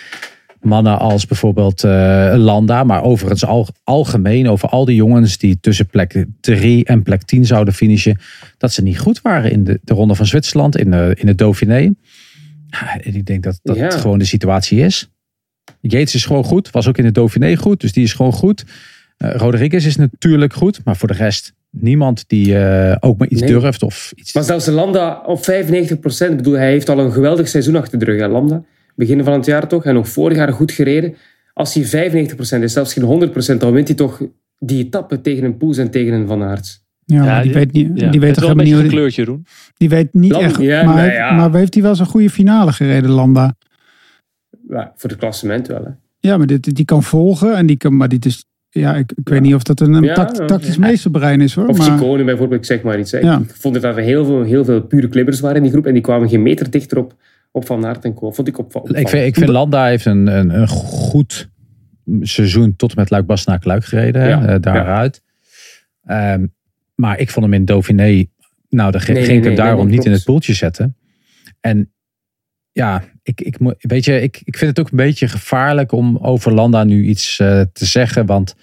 mannen als bijvoorbeeld eh, Landa, maar overigens al, algemeen over al die jongens die tussen plek 3 en plek 10 zouden finishen, dat ze niet goed waren in de, de Ronde van Zwitserland, in, de, in het Dauphiné. Ja, en ik denk dat dat Ja. gewoon de situatie is. Yates is gewoon goed, was ook in het Dauphiné goed, dus die is gewoon goed. Eh, Rodriguez is natuurlijk goed, maar voor de rest niemand die eh, ook maar iets Nee. durft of iets. Maar zelfs Landa op 95%, ik bedoel, hij heeft al een geweldig seizoen achter de rug, hè, Landa. Begin van het jaar toch, en nog vorig jaar goed gereden. Als hij 95% is, zelfs geen 100%, dan wint hij toch die etappe tegen een Poels en tegen een Van Aert. ja, die, die- weet niet, Ja, die weet toch wel een helemaal beetje niet. gekleurd, Jeroen. Die weet niet echt. ja, maar, nou heeft- ja. maar heeft hij wel zo'n goede finale gereden, Landa? Ja, voor het klassement wel, hè. Ja, maar dit, die kan volgen en die kan, maar dit is. ja, ik, ik weet niet of dat een, een Ja, tact- ja. tactisch meesterbrein is hoor. Of maar, Ciccone bijvoorbeeld, ik zeg maar iets. Ik vond dat er heel veel, heel veel pure klibbers waren in die groep. En die kwamen geen meter dichter op, op Van Aert en. Vond ik op, Ik vind, ik vind Landa heeft een, een, een goed seizoen tot en met luik bastenaken luik gereden. hè, Ja, eh, daaruit. Ehm, maar ik vond hem in Dauphiné... Nou, dan ging Nee, ik nee, hem nee, daarom niet in het poeltje zetten. En ja, ik, ik, moet- weet je, ik, ik vind het ook een beetje gevaarlijk om over Landa nu iets eh, te zeggen. Want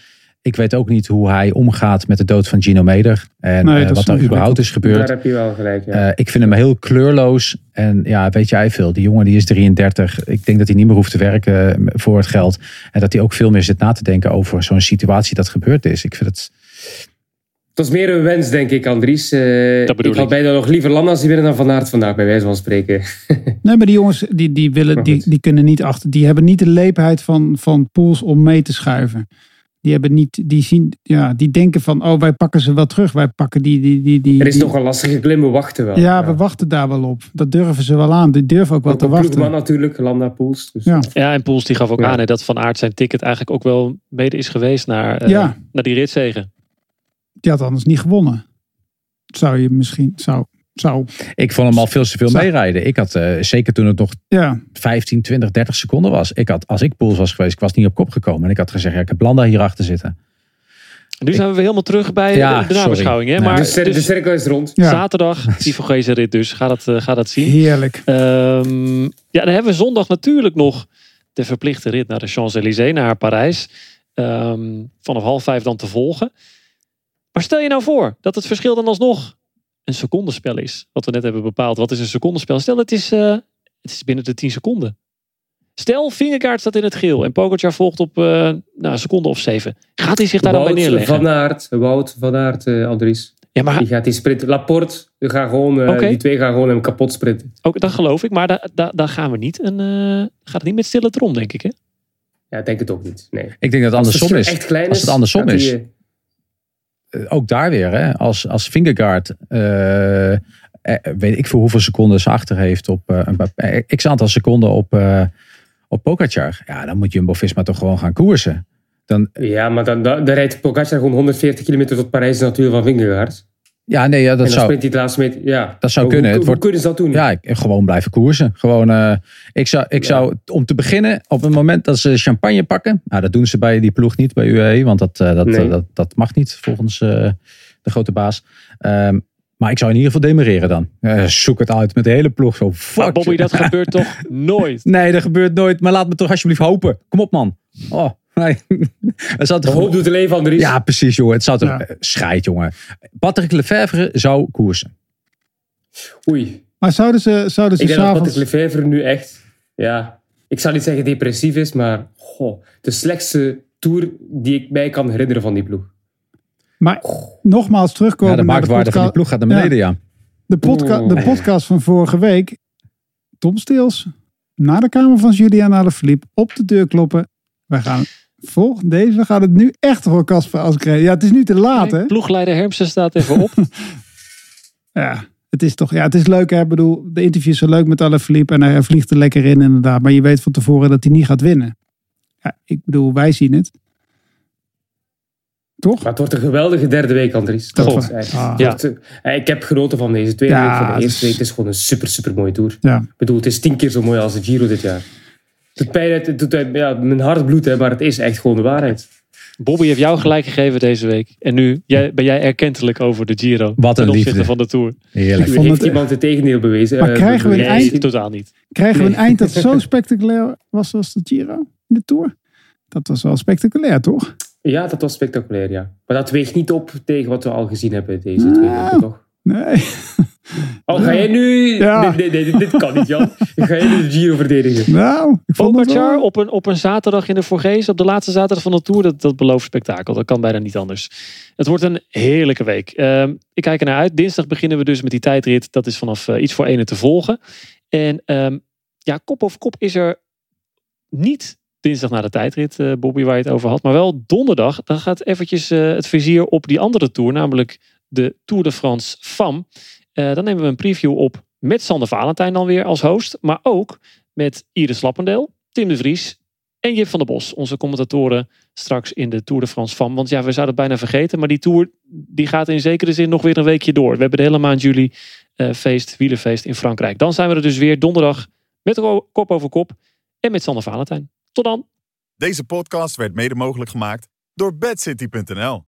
ik weet ook niet hoe hij omgaat met de dood van Gino Meder. En Nee, eh, dat is wat er überhaupt is gebeurd. Daar heb je wel gelijk, ja. Eh, ik vind hem heel kleurloos. En ja, weet jij veel. Die jongen die is 33. Ik denk dat hij niet meer hoeft te werken eh, voor het geld. En dat hij ook veel meer zit na te denken over zo'n situatie dat gebeurd is. Ik vind het... Het was meer een wens, denk ik, Andries. Eh, Dat bedoel ik had bijna nog liever Landa zien winnen dan Van Aert vandaag, bij wijze van spreken. Nee, maar die jongens die, die, willen, die, die kunnen niet achter. Die hebben niet de leepheid van, van pools om mee te schuiven. Die, hebben niet, die, zien, ja, die denken van, oh, wij pakken ze wel terug. Wij pakken die. die, die, die Er is die- nog een lastige klim, we wachten wel. ja, we wachten daar wel op. Dat durven ze wel aan. Die durven ook wel Ook te ploegman wachten. natuurlijk, Landa Pools. Dus Ja. Ja, en Poels die gaf ook Ja. aan hè, dat Van Aert zijn ticket eigenlijk ook wel mede is geweest naar, eh, Ja. naar die ritzegen. Die had anders niet gewonnen. Zou je misschien. Zou, zou, Ik vond hem al veel te veel meerijden. Ik had, eh, zeker toen het nog ja, 15, 20, 30 seconden was. Ik had, als ik Pools was geweest, ik was niet op kop gekomen. En ik had gezegd, ja, ik heb Landa hier achter zitten. En nu zijn we helemaal terug bij Ja, de, de nabeschouwing. Hè? Maar de, cir- dus de cirkel is rond. Ja. zaterdag, die rit dus. Ga dat, ga dat zien. heerlijk. Ehm, ja, dan hebben we zondag natuurlijk nog de verplichte rit naar de Champs-Élysées, naar Parijs. Ehm, vanaf half vijf dan te volgen. Maar stel je nou voor dat het verschil dan alsnog een secondenspel is. Wat we net hebben bepaald. Wat is een secondenspel? Stel het is, eh, het is binnen de 10 seconden. Stel, Vingegaard staat in het geel en Pogacar volgt op eh, nou, een seconde of zeven. Gaat hij zich daar dan bij neerleggen? Van Aert, Wout Van Aert, eh, Andries. Ja, maar Die gaat die sprint. Laporte, die, gaan gewoon, eh, Oké. die twee gaan gewoon hem kapot sprinten. ook, dat geloof ik. Maar daar, daar, daar gaan we niet. Een, eh, gaat het niet met stille trom, denk ik. Hè? Ja, ik denk het ook niet. Nee. Ik denk dat het Als andersom is. echt klein Als het andersom is. die, ook daar weer, hè, als, als Vingegaard, eh, eh, weet ik veel hoeveel seconden ze achter heeft op eh, een eh, x aantal seconden op, eh op. Ja, dan moet Jumbo-Visma toch gewoon gaan koersen. Dan, Ja, maar dan, dan, rijdt Pogacar gewoon 140 kilometer tot Parijs de natuur van Vingegaard. Ja, nee, ja, en dat dan zou, sprint hij het laatste meter. Ja. dat zou Hoe- kunnen. Hoe, wordt, kunnen ze dat doen? ja, ik- gewoon blijven koersen. Gewoon, eh, ik zou, ik zou, om te beginnen, op het moment dat ze champagne pakken. Nou, dat doen ze bij die ploeg niet, bij UAE. Want dat, eh, dat, Nee. eh, dat, dat mag niet volgens eh, de grote baas. Ehm, maar ik zou in ieder geval demereren dan. Eh, zoek het uit met de hele ploeg. Zo, fuck. Maar Bobby, dat gebeurt toch nooit? Nee, dat gebeurt nooit. Maar laat me toch alsjeblieft hopen. Kom op, man. Oh, nee. Het De toch hoop doet het leven, Andries. Ja, precies, jongen. Het zou toch... Ja. Scheid, jongen. Patrick Lefevre zou koersen. Oei. Maar zouden ze, zouden ze Ik denk dat. Patrick Lefevre nu echt... Ja, ik zou niet zeggen depressief is, maar... Goh, de slechtste tour die ik mij kan herinneren van die ploeg. Maar nogmaals terugkomen Ja, de naar de marktwaarde van die ploeg gaat naar beneden, ja. de, podca de podcast van vorige week. Tom Steels, naar de kamer van Julian Alaphilippe, op de deur kloppen. Wij gaan vol, deze gaat het nu echt voor Casper Asgreen. Ja, het is nu te laat, hè? Ploegleider Hermsen staat even op. Ja, het is toch, ja, het is leuk, hè? Ik bedoel, de interviews zijn leuk met Alaphilippe en hij vliegt er lekker in, inderdaad. Maar je weet van tevoren dat hij niet gaat winnen. Ja, ik bedoel, wij zien het. Toch? Maar het wordt een geweldige derde week, Andries. Dat ah. Ja. eh, Ik heb genoten van deze tweede Ja, week. Van de eerste is- week. Het is gewoon een super, super mooie tour. Ja. Ik bedoel, het is tien keer zo mooi als de Giro dit jaar. Het doet pijn, het doet uit ja, mijn hart bloed, hè, maar het is echt gewoon de waarheid. Bobby heeft jou gelijk gegeven deze week. En nu jij, ben jij erkentelijk over de Giro. Wat een ten opzichte liefde. van de Tour. Heerlijk. Ik vond heeft het- iemand het tegendeel bewezen. Maar eh, krijgen we een. Nee, eind- totaal niet. Krijgen we een eind dat zo spectaculair was als de Giro in de Tour? Dat was wel spectaculair, toch? Ja, dat was spectaculair, ja. Maar dat weegt niet op tegen wat we al gezien hebben deze Ah. twee weken, toch? Nee. Oh, ga jij nu... Ja. Nee, nee, nee, dit, dit kan niet, Jan. Ga jij nu de Giro verdedigen? Nou, ik vond het Pogacar wel... op een, op een zaterdag in de Forgees, op de laatste zaterdag van de Tour, dat, dat belooft spektakel. Dat kan bijna niet anders. Het wordt een heerlijke week. Ehm, ik kijk er naar uit. Dinsdag beginnen we dus met die tijdrit. Dat is vanaf eh, iets voor ene te volgen. En ehm, ja, kop over kop is er niet dinsdag na de tijdrit, eh, Bobby, waar je het over had. Maar wel donderdag. Dan gaat eventjes eh, het vizier op die andere Tour, namelijk de Tour de France FAM. Eh, dan nemen we een preview op met Sander Valentijn dan weer als host. Maar ook met Iris Lappendeel, Tim de Vries, En Jip van der Bos, onze commentatoren straks in de Tour de France van. Want ja, we zouden het bijna vergeten. Maar die Tour die gaat in zekere zin nog weer een weekje door. We hebben de hele maand juli uh, feest, wielenfeest in Frankrijk. Dan zijn we er dus weer donderdag met kop over kop. En met Sander Valentijn. Tot dan. Deze podcast werd mede mogelijk gemaakt door bedcity.nl.